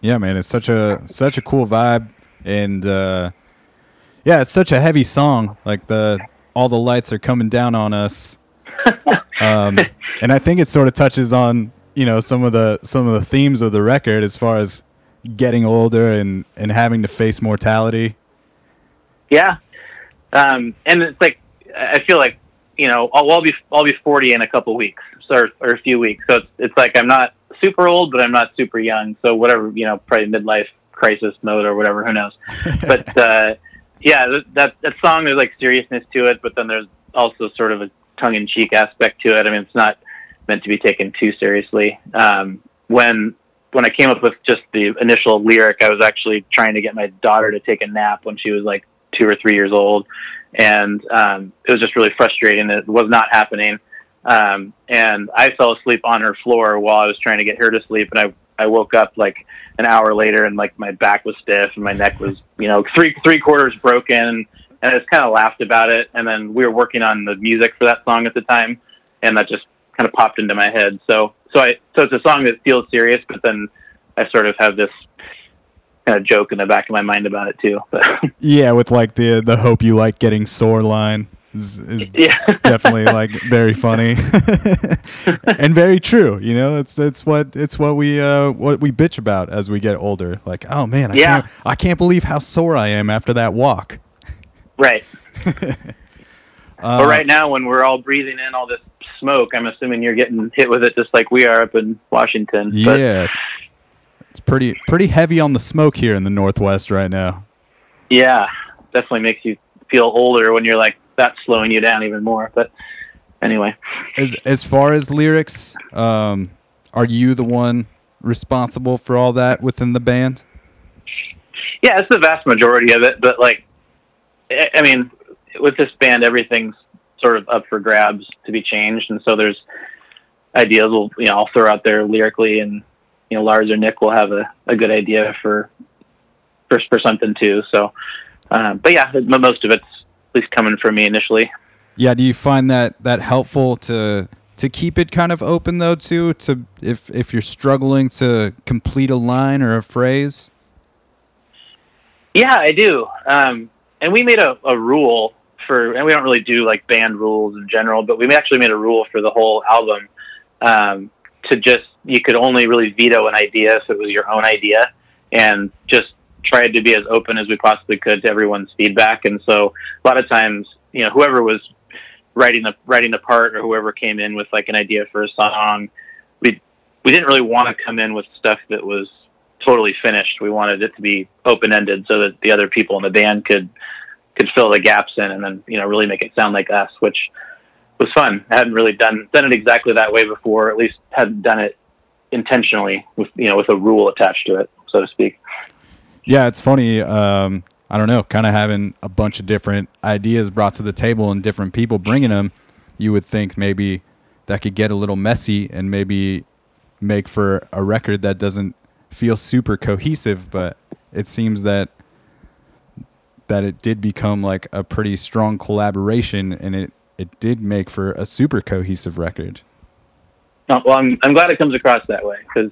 Yeah, man, it's such a such a cool vibe, and uh, yeah, it's such a heavy song. Like the all the lights are coming down on us, (laughs) um, and I think it sort of touches on you know some of the some of the themes of the record as far as getting older and and having to face mortality. Yeah, um, and it's like I feel like you know I'll, I'll be I'll be forty in a couple weeks, or, or a few weeks. So it's, it's like I'm not super old, but I'm not super young. So whatever you know, probably midlife crisis mode or whatever. Who knows? (laughs) but uh, yeah, that that song there's like seriousness to it, but then there's also sort of a tongue in cheek aspect to it. I mean, it's not meant to be taken too seriously. Um, when when I came up with just the initial lyric, I was actually trying to get my daughter to take a nap when she was like two or three years old, and um, it was just really frustrating. It was not happening, um, and I fell asleep on her floor while I was trying to get her to sleep, and I I woke up like an hour later, and like my back was stiff and my neck was you know three three quarters broken, and I just kind of laughed about it. And then we were working on the music for that song at the time, and that just kind of popped into my head. So so I so it's a song that feels serious, but then I sort of have this kind of joke in the back of my mind about it too. But (laughs) Yeah, with like the the hope you like getting sore line. Is, is (laughs) Yeah. definitely like very funny (laughs) and very true. You know, it's it's what it's what we uh what we bitch about as we get older. Like, oh man, I Yeah. can't I can't believe how sore I am after that walk. Right. (laughs) Uh, but right now, when we're all breathing in all this smoke, I'm assuming you're getting hit with it just like we are up in Washington. But Yeah. It's pretty pretty heavy on the smoke here in the Northwest right now. yeah, definitely makes you feel older when you're like that's slowing you down even more. But anyway, As as far as lyrics, um, are you the one responsible for all that within the band? yeah, it's the vast majority of it. But like, I I mean, with this band, everything's sort of up for grabs to be changed, and so there's ideas. We'll you know I'll throw out there lyrically, and you know Lars or Nick will have a, a good idea for for for something too. So, um, but yeah, most of it's at least coming for me initially. Yeah, do you find that that helpful to to keep it kind of open though too to if if you're struggling to complete a line or a phrase? Yeah, I do. Um, and we made a, a rule for, and we don't really do like band rules in general, but we actually made a rule for the whole album um, to just, you could only really veto an idea if it was your own idea and just tried to be as open as we possibly could to everyone's feedback. And so a lot of times, you know, whoever was writing the, writing the part or whoever came in with like an idea for a song, we, we didn't really want to come in with stuff that was totally finished. We wanted it to be open ended so that the other people in the band could could fill the gaps in and then you know really make it sound like us, which was fun. I hadn't really done done it exactly that way before. At least hadn't done it intentionally with you know with a rule attached to it, so to speak. Yeah, it's funny. Um, I don't know, kind of having a bunch of different ideas brought to the table and different people bringing them. You would think maybe that could get a little messy and maybe make for a record that doesn't feel super cohesive, but it seems that that it did become like a pretty strong collaboration and it it did make for a super cohesive record. No, well, I'm I'm glad it comes across that way because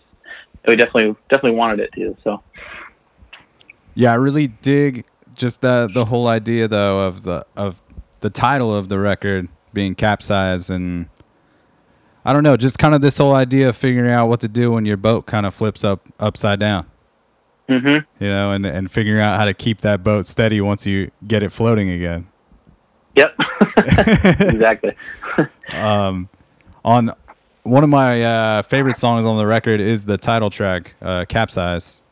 we definitely definitely wanted it to. So Yeah, I really dig just the the whole idea though of the of the title of the record being capsized and I don't know, just kind of this whole idea of figuring out what to do when your boat kind of flips up upside down, hmm you know, and and figuring out how to keep that boat steady once you get it floating again. yep, (laughs) exactly. (laughs) Um, on one of my uh, favorite songs on the record is the title track, uh, "Capsize,"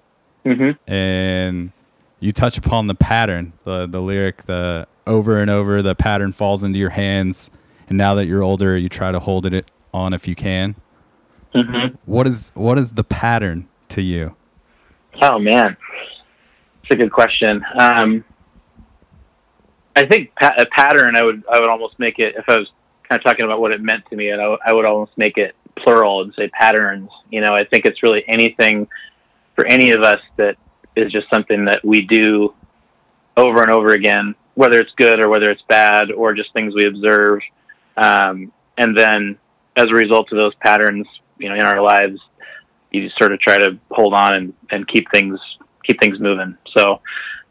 hmm and you touch upon the pattern, the the lyric, the over and over, the pattern falls into your hands, and now that you're older, you try to hold it on if you can. hmm What is what is the pattern to you? Oh man, it's a good question. Um, I think pa- a pattern. I would I would almost make it if I was kind of talking about what it meant to me, and I, would- I would almost make it plural and say patterns. You know, I think it's really anything for any of us that is just something that we do over and over again, whether it's good or whether it's bad, or just things we observe, um, and then as a result of those patterns, you know, in our lives, you sort of try to hold on and, and keep things keep things moving. So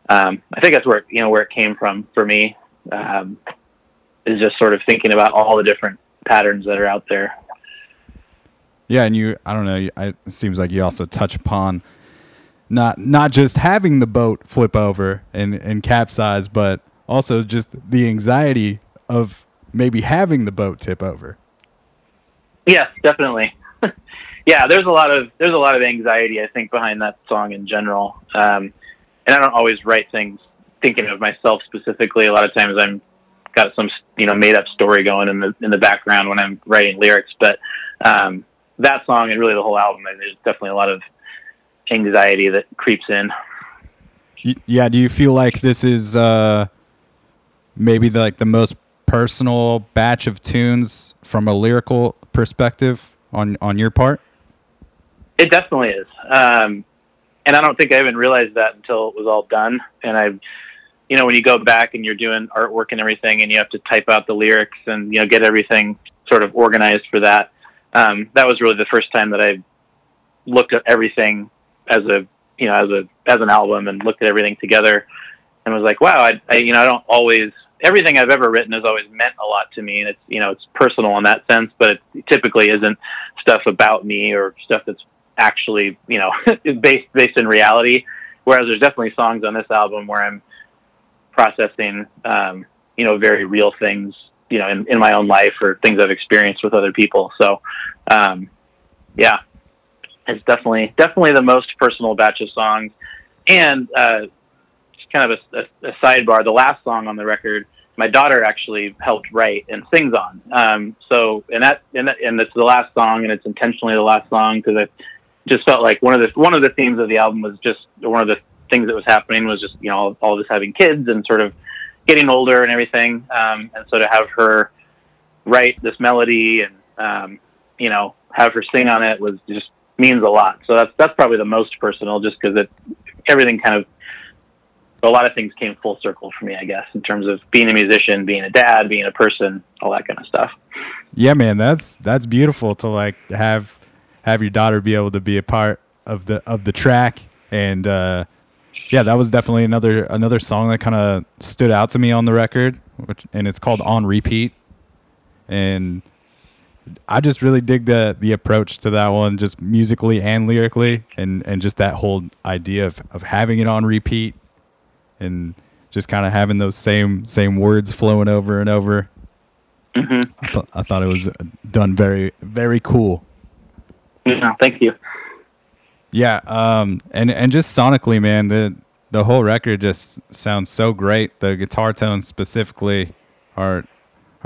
um, I think that's where you know where it came from for me um, is just sort of thinking about all the different patterns that are out there. Yeah, and you, I don't know, I, it seems like you also touch upon not not just having the boat flip over and, and capsize, but also just the anxiety of maybe having the boat tip over. Yes, definitely. (laughs) yeah, there's a lot of there's a lot of anxiety I think behind that song in general. Um, and I don't always write things thinking of myself specifically. A lot of times I'm got some you know made up story going in the in the background when I'm writing lyrics. But um, that song and really the whole album, there's definitely a lot of anxiety that creeps in. Yeah, do you feel like this is uh, maybe the, like the most personal batch of tunes from a lyrical perspective on on your part? It definitely is. Um, and I don't think I even realized that until it was all done. And I, you know, when you go back and you're doing artwork and everything, and you have to type out the lyrics and you know get everything sort of organized for that. Um, that was really the first time that I looked at everything as a you know as a as an album and looked at everything together and was like, wow, I, I you know I don't always everything I've ever written has always meant a lot to me, and it's you know it's personal in that sense, but it typically isn't stuff about me or stuff that's actually you know (laughs) based based in reality. Whereas there's definitely songs on this album where I'm processing um, you know very real things you know in, in my own life or things I've experienced with other people. So um, yeah, it's definitely definitely the most personal batch of songs, and uh, just kind of a, a, a sidebar. The last song on the record, my daughter actually helped write and sings on. Um, so, and that, and that, and it's the last song, and it's intentionally the last song because I just felt like one of the one of the themes of the album was just one of the things that was happening was just you know all, all of us having kids and sort of getting older and everything, um, and so to have her write this melody and um, you know have her sing on it was just means a lot. So that's that's probably the most personal, just because it everything kind of a lot of things came full circle for me, I guess, in terms of being a musician, being a dad, being a person, all that kind of stuff. Yeah, man, that's that's beautiful to like have have your daughter be able to be a part of the of the track and uh yeah, that was definitely another another song that kind of stood out to me on the record, which and it's called On Repeat. And I just really dig the the approach to that one, just musically and lyrically, and and just that whole idea of of having it on repeat, and just kind of having those same same words flowing over and over. hmm I thought I thought it was done very very cool. Yeah, thank you. Yeah, um, and and just sonically, man, the the whole record just sounds so great. The guitar tones specifically are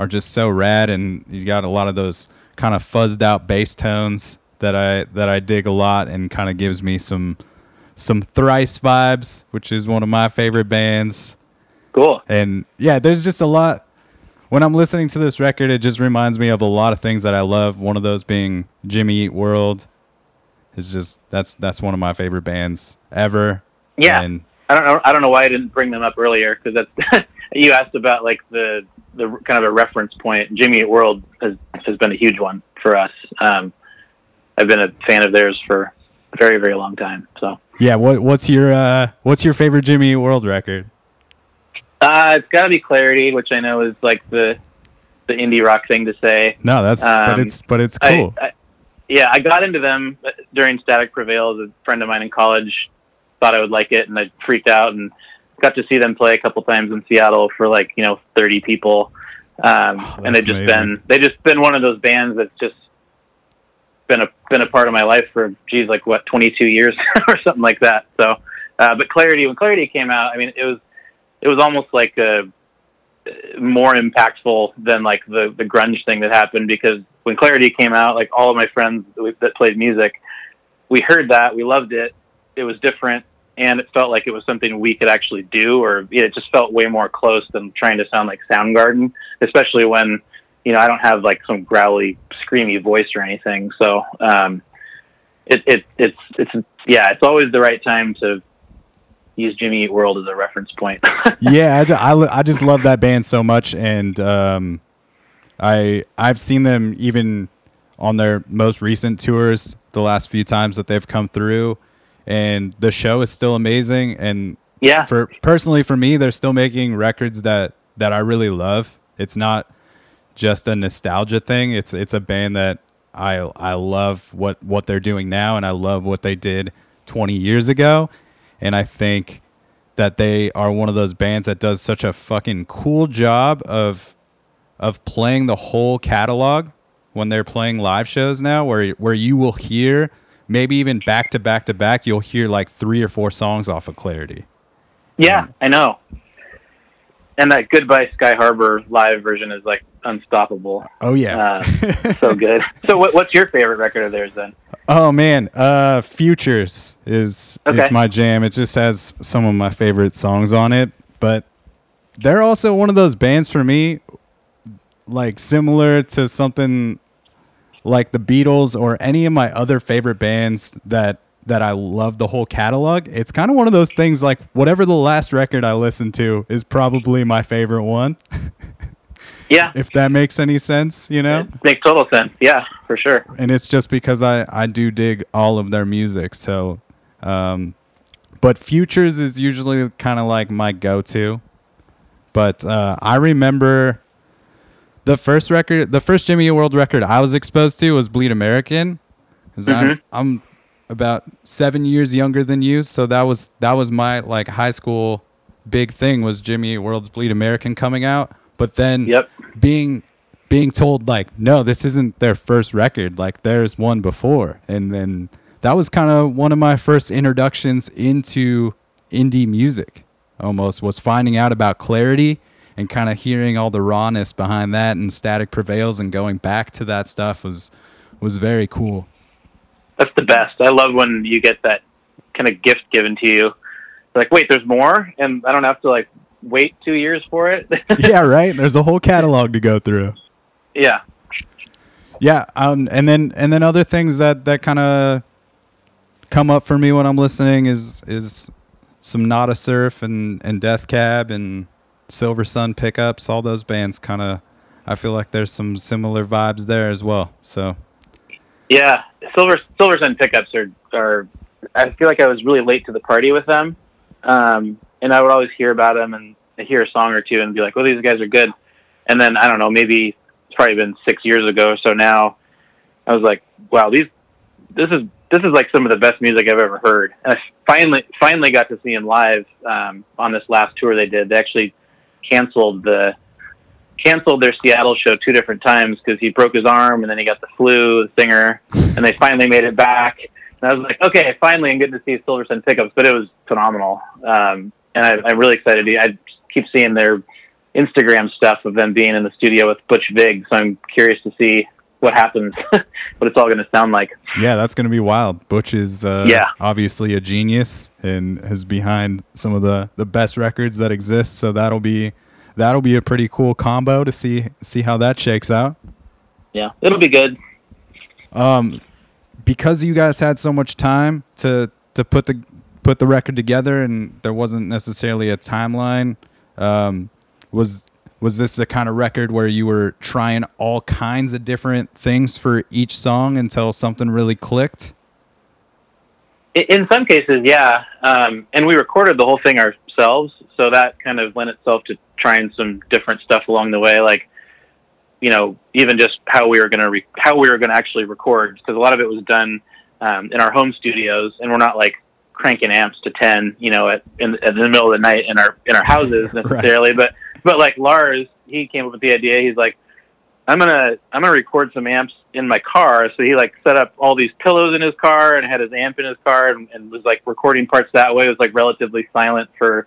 are just so rad, and you got a lot of those kind of fuzzed out bass tones that I that I dig a lot, and kind of gives me some some thrice vibes, which is one of my favorite bands. Cool. And yeah, there's just a lot. When I'm listening to this record, it just reminds me of a lot of things that I love. One of those being Jimmy Eat World. Is just that's that's one of my favorite bands ever. Yeah. And I don't know. I don't know why I didn't bring them up earlier because that's (laughs) you asked about like the the kind of a reference point. Jimmy Eat World has has been a huge one for us. Um, I've been a fan of theirs for a very very long time. So yeah, what what's your uh what's your favorite Jimmy Eat World record? uh, it's got to be Clarity, which I know is like the the indie rock thing to say. No, that's but Um, it's but it's cool. I, yeah, I got into them during Static Prevails. A friend of mine in college thought I would like it, and I freaked out and got to see them play a couple times in Seattle for like you know thirty people. Um, Oh, and they've just been they just been one of those bands that's just been a been a part of my life for geez like what twenty two years (laughs) or something like that. So, uh, but Clarity when Clarity came out, I mean it was it was almost like a more impactful than like the the grunge thing that happened because when Clarity came out, like all of my friends that played music, we heard that, we loved it. It was different, and it felt like it was something we could actually do, or it just felt way more close than trying to sound like Soundgarden, especially when you know I don't have like some growly, screamy voice or anything. So um, it, it it's it's yeah, it's always the right time to use Jimmy Eat World as a reference point. (laughs) yeah, I, I, I just love that band so much, and um, I I've seen them even on their most recent tours, the last few times that they've come through, and the show is still amazing. And yeah, for personally for me, they're still making records that that I really love. It's not just a nostalgia thing. It's it's a band that I I love what what they're doing now, and I love what they did 20 years ago. And I think that they are one of those bands that does such a fucking cool job of of playing the whole catalog when they're playing live shows now, where where you will hear maybe even back to back to back, you'll hear like three or four songs off of Clarity. Yeah, I know. And that Goodbye Sky Harbor live version is like unstoppable. Oh yeah. Uh, so (laughs) good. So, what, what's your favorite record of theirs then? Oh man, uh, Futures is Okay. is my jam. It just has some of my favorite songs on it, but they're also one of those bands for me, like similar to something like the Beatles or any of my other favorite bands that that I love the whole catalog. It's kind of one of those things like whatever the last record I listened to is probably my favorite one, (laughs) Yeah, if that makes any sense, you know? it makes total sense. Yeah, for sure. and it's just because I, I do dig all of their music. So, um, but Futures is usually kind of like my go to but uh, I remember the first record, the first Jimmy World record I was exposed to was Bleed American. 'Cause I'm, Mhm. I'm about seven years younger than you, so that was that was my like high school big thing was Jimmy World's Bleed American coming out. But then Yep. being being told like no this isn't their first record like there's one before and then that was kind of one of my first introductions into indie music almost was finding out about clarity and kind of hearing all the rawness behind that and static prevails and going back to that stuff was was very cool That's the best. I love when you get that kind of gift given to you. Like, wait, there's more, and I don't have to like wait two years for it. (laughs) yeah right there's a whole catalog to go through yeah. Yeah, um, and then and then other things that that kind of come up for me when I'm listening is is some Nada Surf and and Death Cab and Silversun Pickups. All those bands kind of, I feel like there's some similar vibes there as well. So Yeah, Silver Silversun Pickups are are. I feel like I was really late to the party with them, um, and I would always hear about them and hear a song or two and be like, "Well, these guys are good." And then I don't know, maybe it's probably been six years ago or so now. I was like, "Wow, these this is this is like some of the best music I've ever heard." And I finally finally got to see them live um, on this last tour they did. They actually canceled the canceled their Seattle show two different times because he broke his arm and then he got the flu, the singer, and they finally made it back. And I was like, okay, finally I'm getting to see Silversun Pickups, but it was phenomenal. Um, and I, I'm really excited. I keep seeing their Instagram stuff of them being in the studio with Butch Vig, so I'm curious to see what happens, (laughs) what it's all going to sound like. yeah, that's gonna be wild. Butch is uh, Yeah. obviously a genius and is behind some of the the best records that exist. So that'll be that'll be a pretty cool combo to see see how that shakes out. Yeah, it'll be good. um, because you guys had so much time to to put the put the record together, and there wasn't necessarily a timeline. Um, was was this the kind of record where you were trying all kinds of different things for each song until something really clicked? In some cases, yeah. Um, and we recorded the whole thing ourselves, so that kind of lent itself to trying some different stuff along the way, like you know, even just how we were going to re- how we were going to actually record, because a lot of it was done um, in our home studios, and we're not like cranking amps to ten, you know, at in, at the middle of the night in our in our houses (laughs) necessarily, but (laughs) but like Lars, he came up with the idea. He's like, I'm gonna I'm gonna record some amps in my car. So he like set up all these pillows in his car and had his amp in his car and, and was like recording parts that way. It was like relatively silent for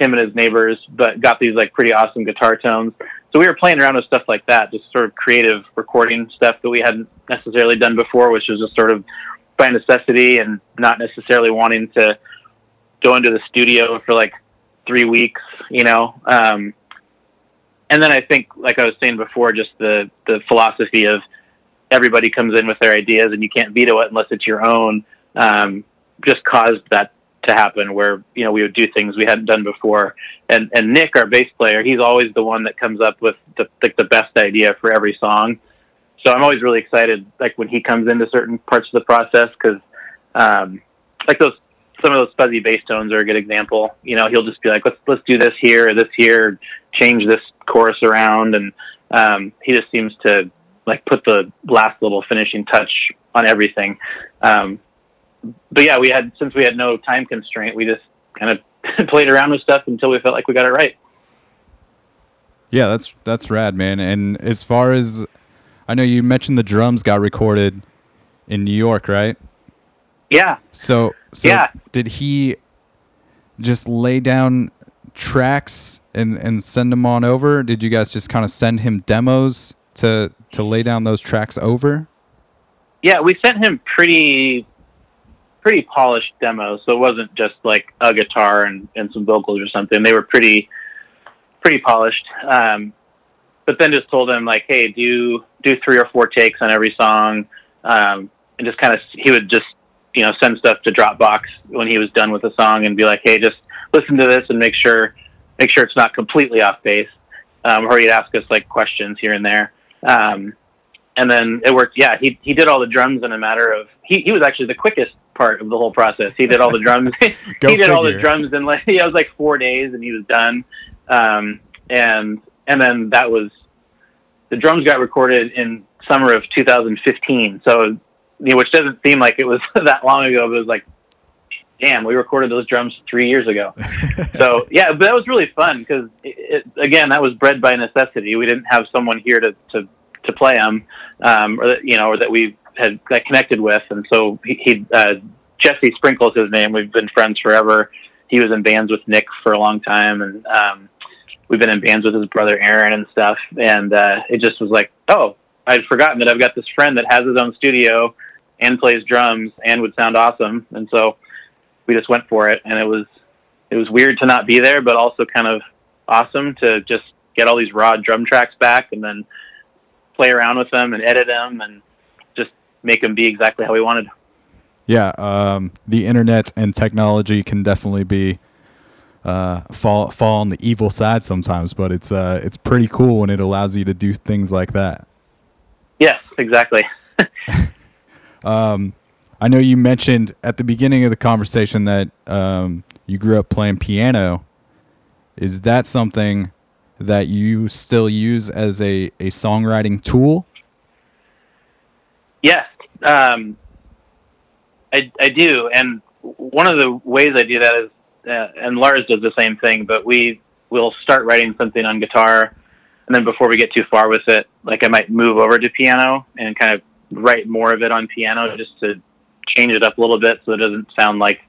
him and his neighbors, but got these like pretty awesome guitar tones. So we were playing around with stuff like that, just sort of creative recording stuff that we hadn't necessarily done before, which was just sort of by necessity and not necessarily wanting to go into the studio for like three weeks, you know. Um, and then I think, like I was saying before, just the the philosophy of everybody comes in with their ideas and you can't veto it unless it's your own. Um, just caused that to happen where you know we would do things we hadn't done before. And and Nick, our bass player, he's always the one that comes up with the like the best idea for every song. So I'm always really excited, like when he comes into certain parts of the process, because um, like those some of those fuzzy bass tones are a good example. You know, he'll just be like, let's let's do this here, or this here, change this chorus around, and um, he just seems to like put the last little finishing touch on everything. Um, but yeah, we had since we had no time constraint, we just kind of (laughs) played around with stuff until we felt like we got it right. Yeah, that's that's rad, man. And as far as I know, you mentioned the drums got recorded in New York, right? Yeah, So, so Yeah. did he just lay down tracks and and send them on over? Did you guys just kind of send him demos to to lay down those tracks over? yeah, we sent him pretty pretty polished demos, so it wasn't just like a guitar and, and some vocals or something. They were pretty pretty polished. Um, but then just told him like, hey, do do three or four takes on every song, um, and just kind of he would just you know send stuff to Dropbox when he was done with a song and be like, hey, just listen to this and make sure make sure it's not completely off base. Um, or he'd ask us like questions here and there. Um, and then it worked. Yeah, he he did all the drums in a matter of he he was actually the quickest part of the whole process. He did all the drums. (laughs) He did all the drums in like (laughs) yeah, it was like four days, and he was done. Um, and and then that was the drums got recorded in summer of 2015. So, you know, which doesn't seem like it was (laughs) that long ago, but it was like, damn, we recorded those drums three years ago. (laughs) so yeah, but that was really fun because again, that was bred by necessity. We didn't have someone here to to to play them, um, or that you know, or that we had got connected with, and so he, he uh, Jesse Sprinkle's his name. We've been friends forever. He was in bands with Nick for a long time, and um, we've been in bands with his brother Aaron and stuff. And uh, it just was like, oh, I'd forgotten that I've got this friend that has his own studio and plays drums and would sound awesome. And so we just went for it, and it was it was weird to not be there, but also kind of awesome to just get all these raw drum tracks back and then play around with them and edit them and just make them be exactly how we wanted. Yeah, um, the internet and technology can definitely be uh, fall fall on the evil side sometimes, but it's uh, it's pretty cool when it allows you to do things like that. Yes, exactly. (laughs) (laughs) Um, I know you mentioned at the beginning of the conversation that um, you grew up playing piano. Is that something that you still use as a, a songwriting tool? Yes, um, I, I do, and one of the ways I do that is, uh, and Lars does the same thing. But we will start writing something on guitar, and then before we get too far with it, like I might move over to piano and kind of write more of it on piano just to change it up a little bit so it doesn't sound like,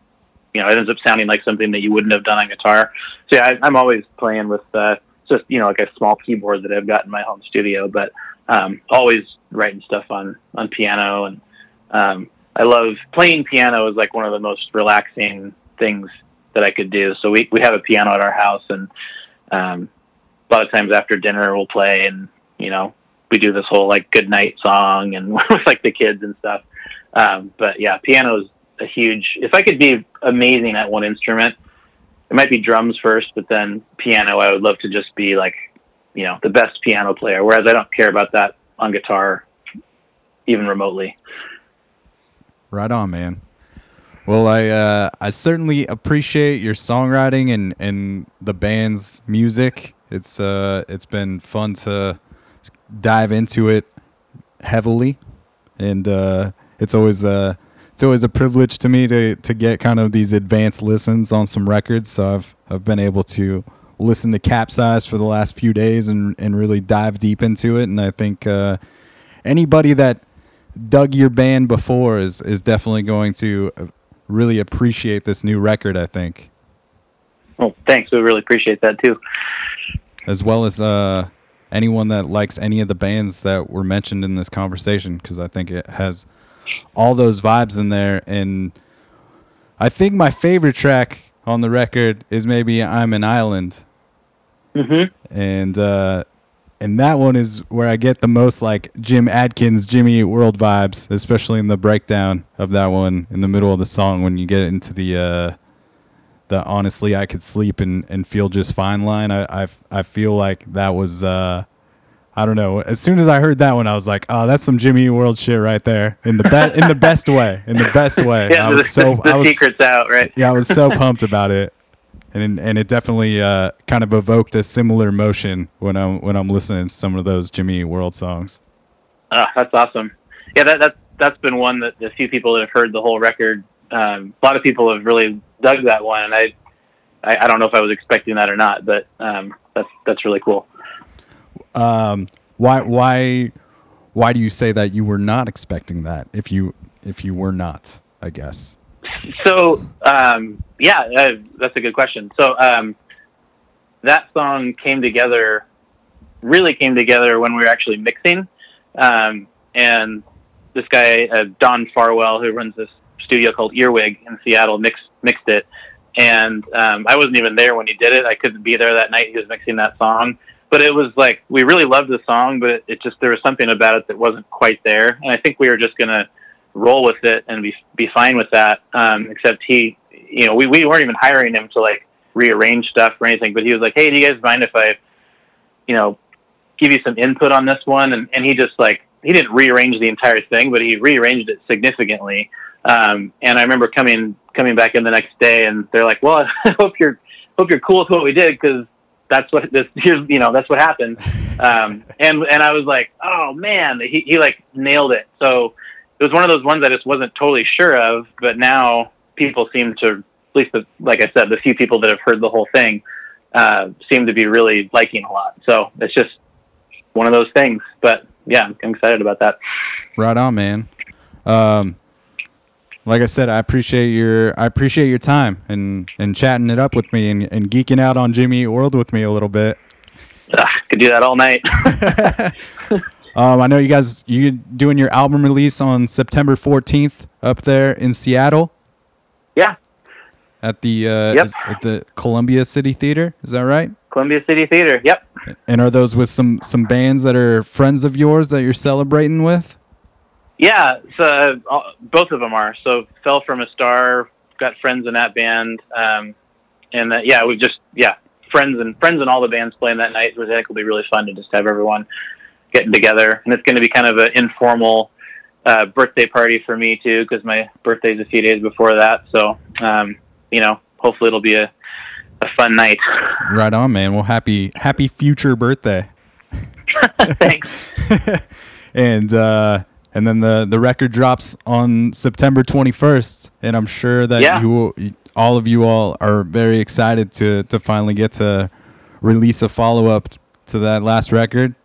you know, it ends up sounding like something that you wouldn't have done on guitar. So yeah, I, I'm always playing with uh, just you know like a small keyboard that I've got in my home studio, but um, always writing stuff on on piano and um, I love playing piano is like one of the most relaxing things that I could do. So we we have a piano at our house and um, a lot of times after dinner we'll play and you know we do this whole like good night song and (laughs) with like the kids and stuff. Um, but yeah, piano is a huge. If I could be amazing at one instrument, it might be drums first, but then piano. I would love to just be like, you know, the best piano player. Whereas I don't care about that on guitar, even remotely. Right on, man. Well, I uh, I certainly appreciate your songwriting and, and the band's music. It's uh it's been fun to dive into it heavily, and uh, it's always uh it's always a privilege to me to to get kind of these advanced listens on some records. So I've I've been able to listen to Capsize for the last few days and and really dive deep into it. And I think uh, anybody that dug your band before is is definitely going to uh, really appreciate this new record. I think, Well, thanks. We really appreciate that too. as well as uh, anyone that likes any of the bands that were mentioned in this conversation, because I think it has all those vibes in there. And I think my favorite track on the record is maybe "I'm an Island." hmm and uh, and that one is where I get the most like Jim Adkins, Jimmy World vibes, especially in the breakdown of that one in the middle of the song when you get into the uh, the honestly I could sleep and, and feel just fine line. I, I I feel like that was uh, I don't know. As soon as I heard that one, I was like, oh, that's some Jimmy World shit right there in the be- in the best way, in the best way. (laughs) Yeah, I the, was so (laughs) the I was secret's out, right? yeah, I was so (laughs) pumped about it, and and it definitely uh, kind of evoked a similar emotion when I'm when I'm listening to some of those Jimmy World songs. Oh, that's awesome. Yeah, that that's that's been one that the few people that have heard the whole record, um, a lot of people have really dug that one, and I, I, I don't know if I was expecting that or not, but um, that's that's really cool. Um, why why why do you say that you were not expecting that? If you if you were not, I guess. So um, yeah, uh, that's a good question. So um, that song came together, really came together when we were actually mixing, um, and this guy uh, Don Farwell, who runs this studio called Earwig in Seattle, mixed mixed it, and um, I wasn't even there when he did it. I couldn't be there that night. He was mixing that song, but it was like we really loved the song, but it, just there was something about it that wasn't quite there, and I think we were just gonna roll with it and be be fine with that. Um, except he, you know, we we weren't even hiring him to like rearrange stuff or anything, but he was like, "Hey, do you guys mind if I, you know, give you some input on this one?" And and he just like he didn't rearrange the entire thing, but he rearranged it significantly. Um, and I remember coming coming back in the next day, and they're like, "Well, (laughs) I hope you're hope you're cool with what we did because that's what this here's you know that's what happened. Um and and i was like oh man he, he like nailed it. So it was one of those ones i just wasn't totally sure of but now people seem to at least the, like i said the few people that have heard the whole thing uh seem to be really liking a lot. So it's just one of those things but yeah i'm I'm excited about that. Right on, man. Um, like I said, I appreciate your I appreciate your time and and chatting it up with me and, and geeking out on Jimmy Eat World with me a little bit. Ugh, could do that all night (laughs) Um, I know you guys you doing your album release on September 14th up there in Seattle yeah at the uh, Yep. is- at the Columbia City Theater. Is that right? columbia city theater yep And are those with some some bands that are friends of yours that you're celebrating with? Yeah, so uh, both of them are. So fell from a star, got friends in that band, um, and uh, yeah, we just yeah friends and friends and all the bands playing that night. Which I think will be really fun to just have everyone getting together, and it's going to be kind of an informal uh, birthday party for me too, because my birthday's a few days before that. So um, you know, hopefully it'll be a a fun night. Right on, man. Well, happy happy future birthday. (laughs) Thanks. (laughs) and uh, and then the the record drops on September 21st, and I'm sure that Yeah. you all of you all are very excited to to finally get to release a follow up to that last record.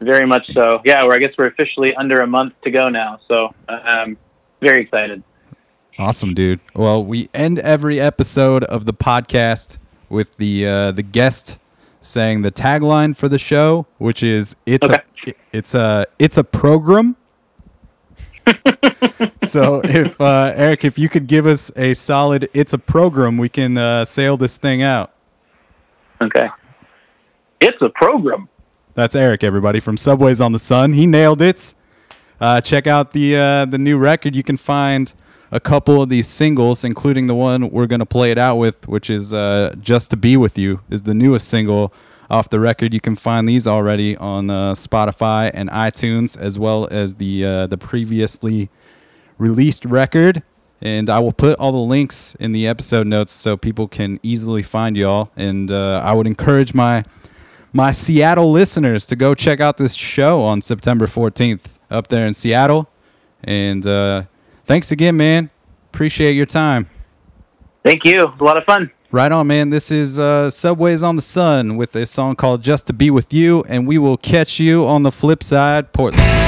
Very much so. Yeah, well, I guess we're officially under a month to go now. So I'm very excited. Awesome, dude. Well, we end every episode of the podcast with the uh, the guest saying the tagline for the show, which is "It's a it's a it's a program." (laughs) so, if uh, Eric, if you could give us a solid "It's a program," we can uh, sail this thing out. Okay. It's a program. That's Eric, everybody from Subways on the Sun. He nailed it. Uh, check out the uh, the new record. You can find a couple of these singles, including the one we're gonna play it out with, which is uh, "Just to Be with You," is the newest single off the record. You can find these already on uh, Spotify and iTunes, as well as the uh, the previously released record. And I will put all the links in the episode notes so people can easily find y'all. And uh, I would encourage my my Seattle listeners to go check out this show on September 14th up there in Seattle. And uh, thanks again, man. Appreciate your time. Thank you. A lot of fun. Right on, man. This is uh, Subways on the Sun with a song called Just to Be With You. And we will catch you on the flip side, Portland.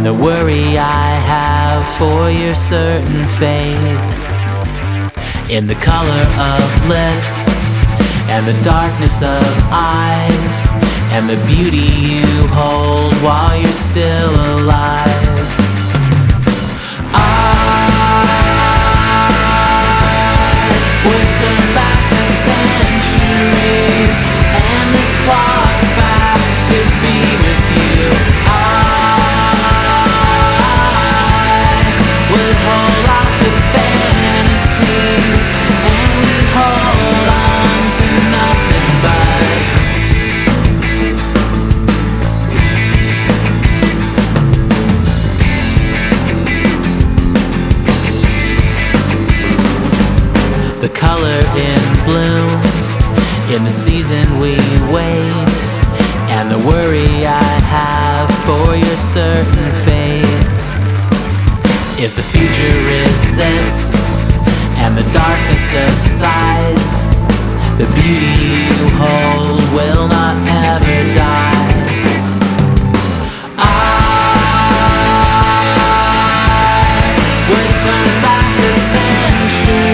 And the worry i have for your certain fate. In the color of lips and the darkness of eyes and the beauty you hold while you're still alive in the season we wait and the worry i have for your certain fate. If the future resists and the darkness subsides the beauty you hold will not ever die. Would turn back the centuries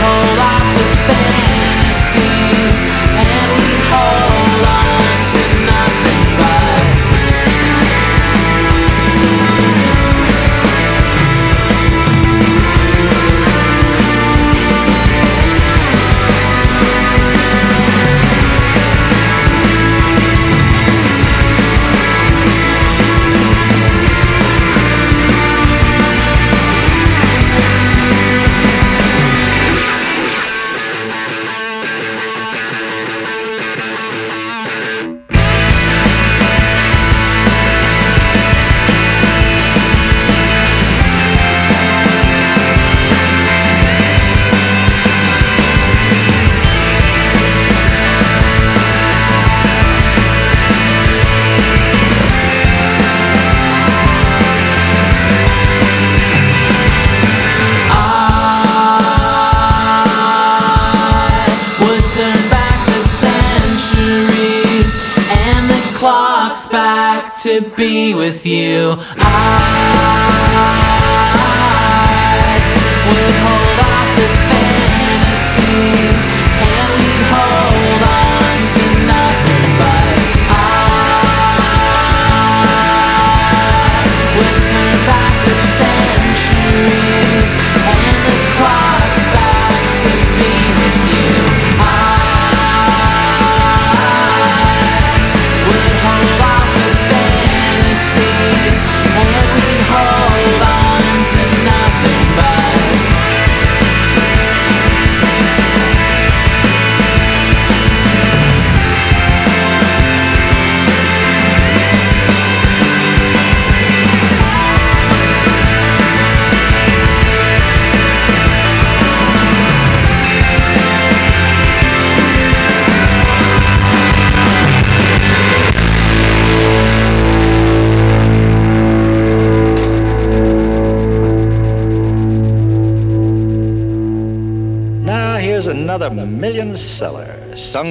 hold off the fantasies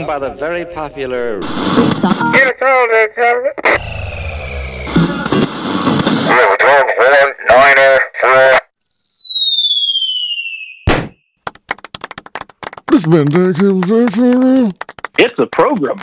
by the very popular Yes, all that time. Zero, twelve, one, niner, four. It's been taken for It's a program.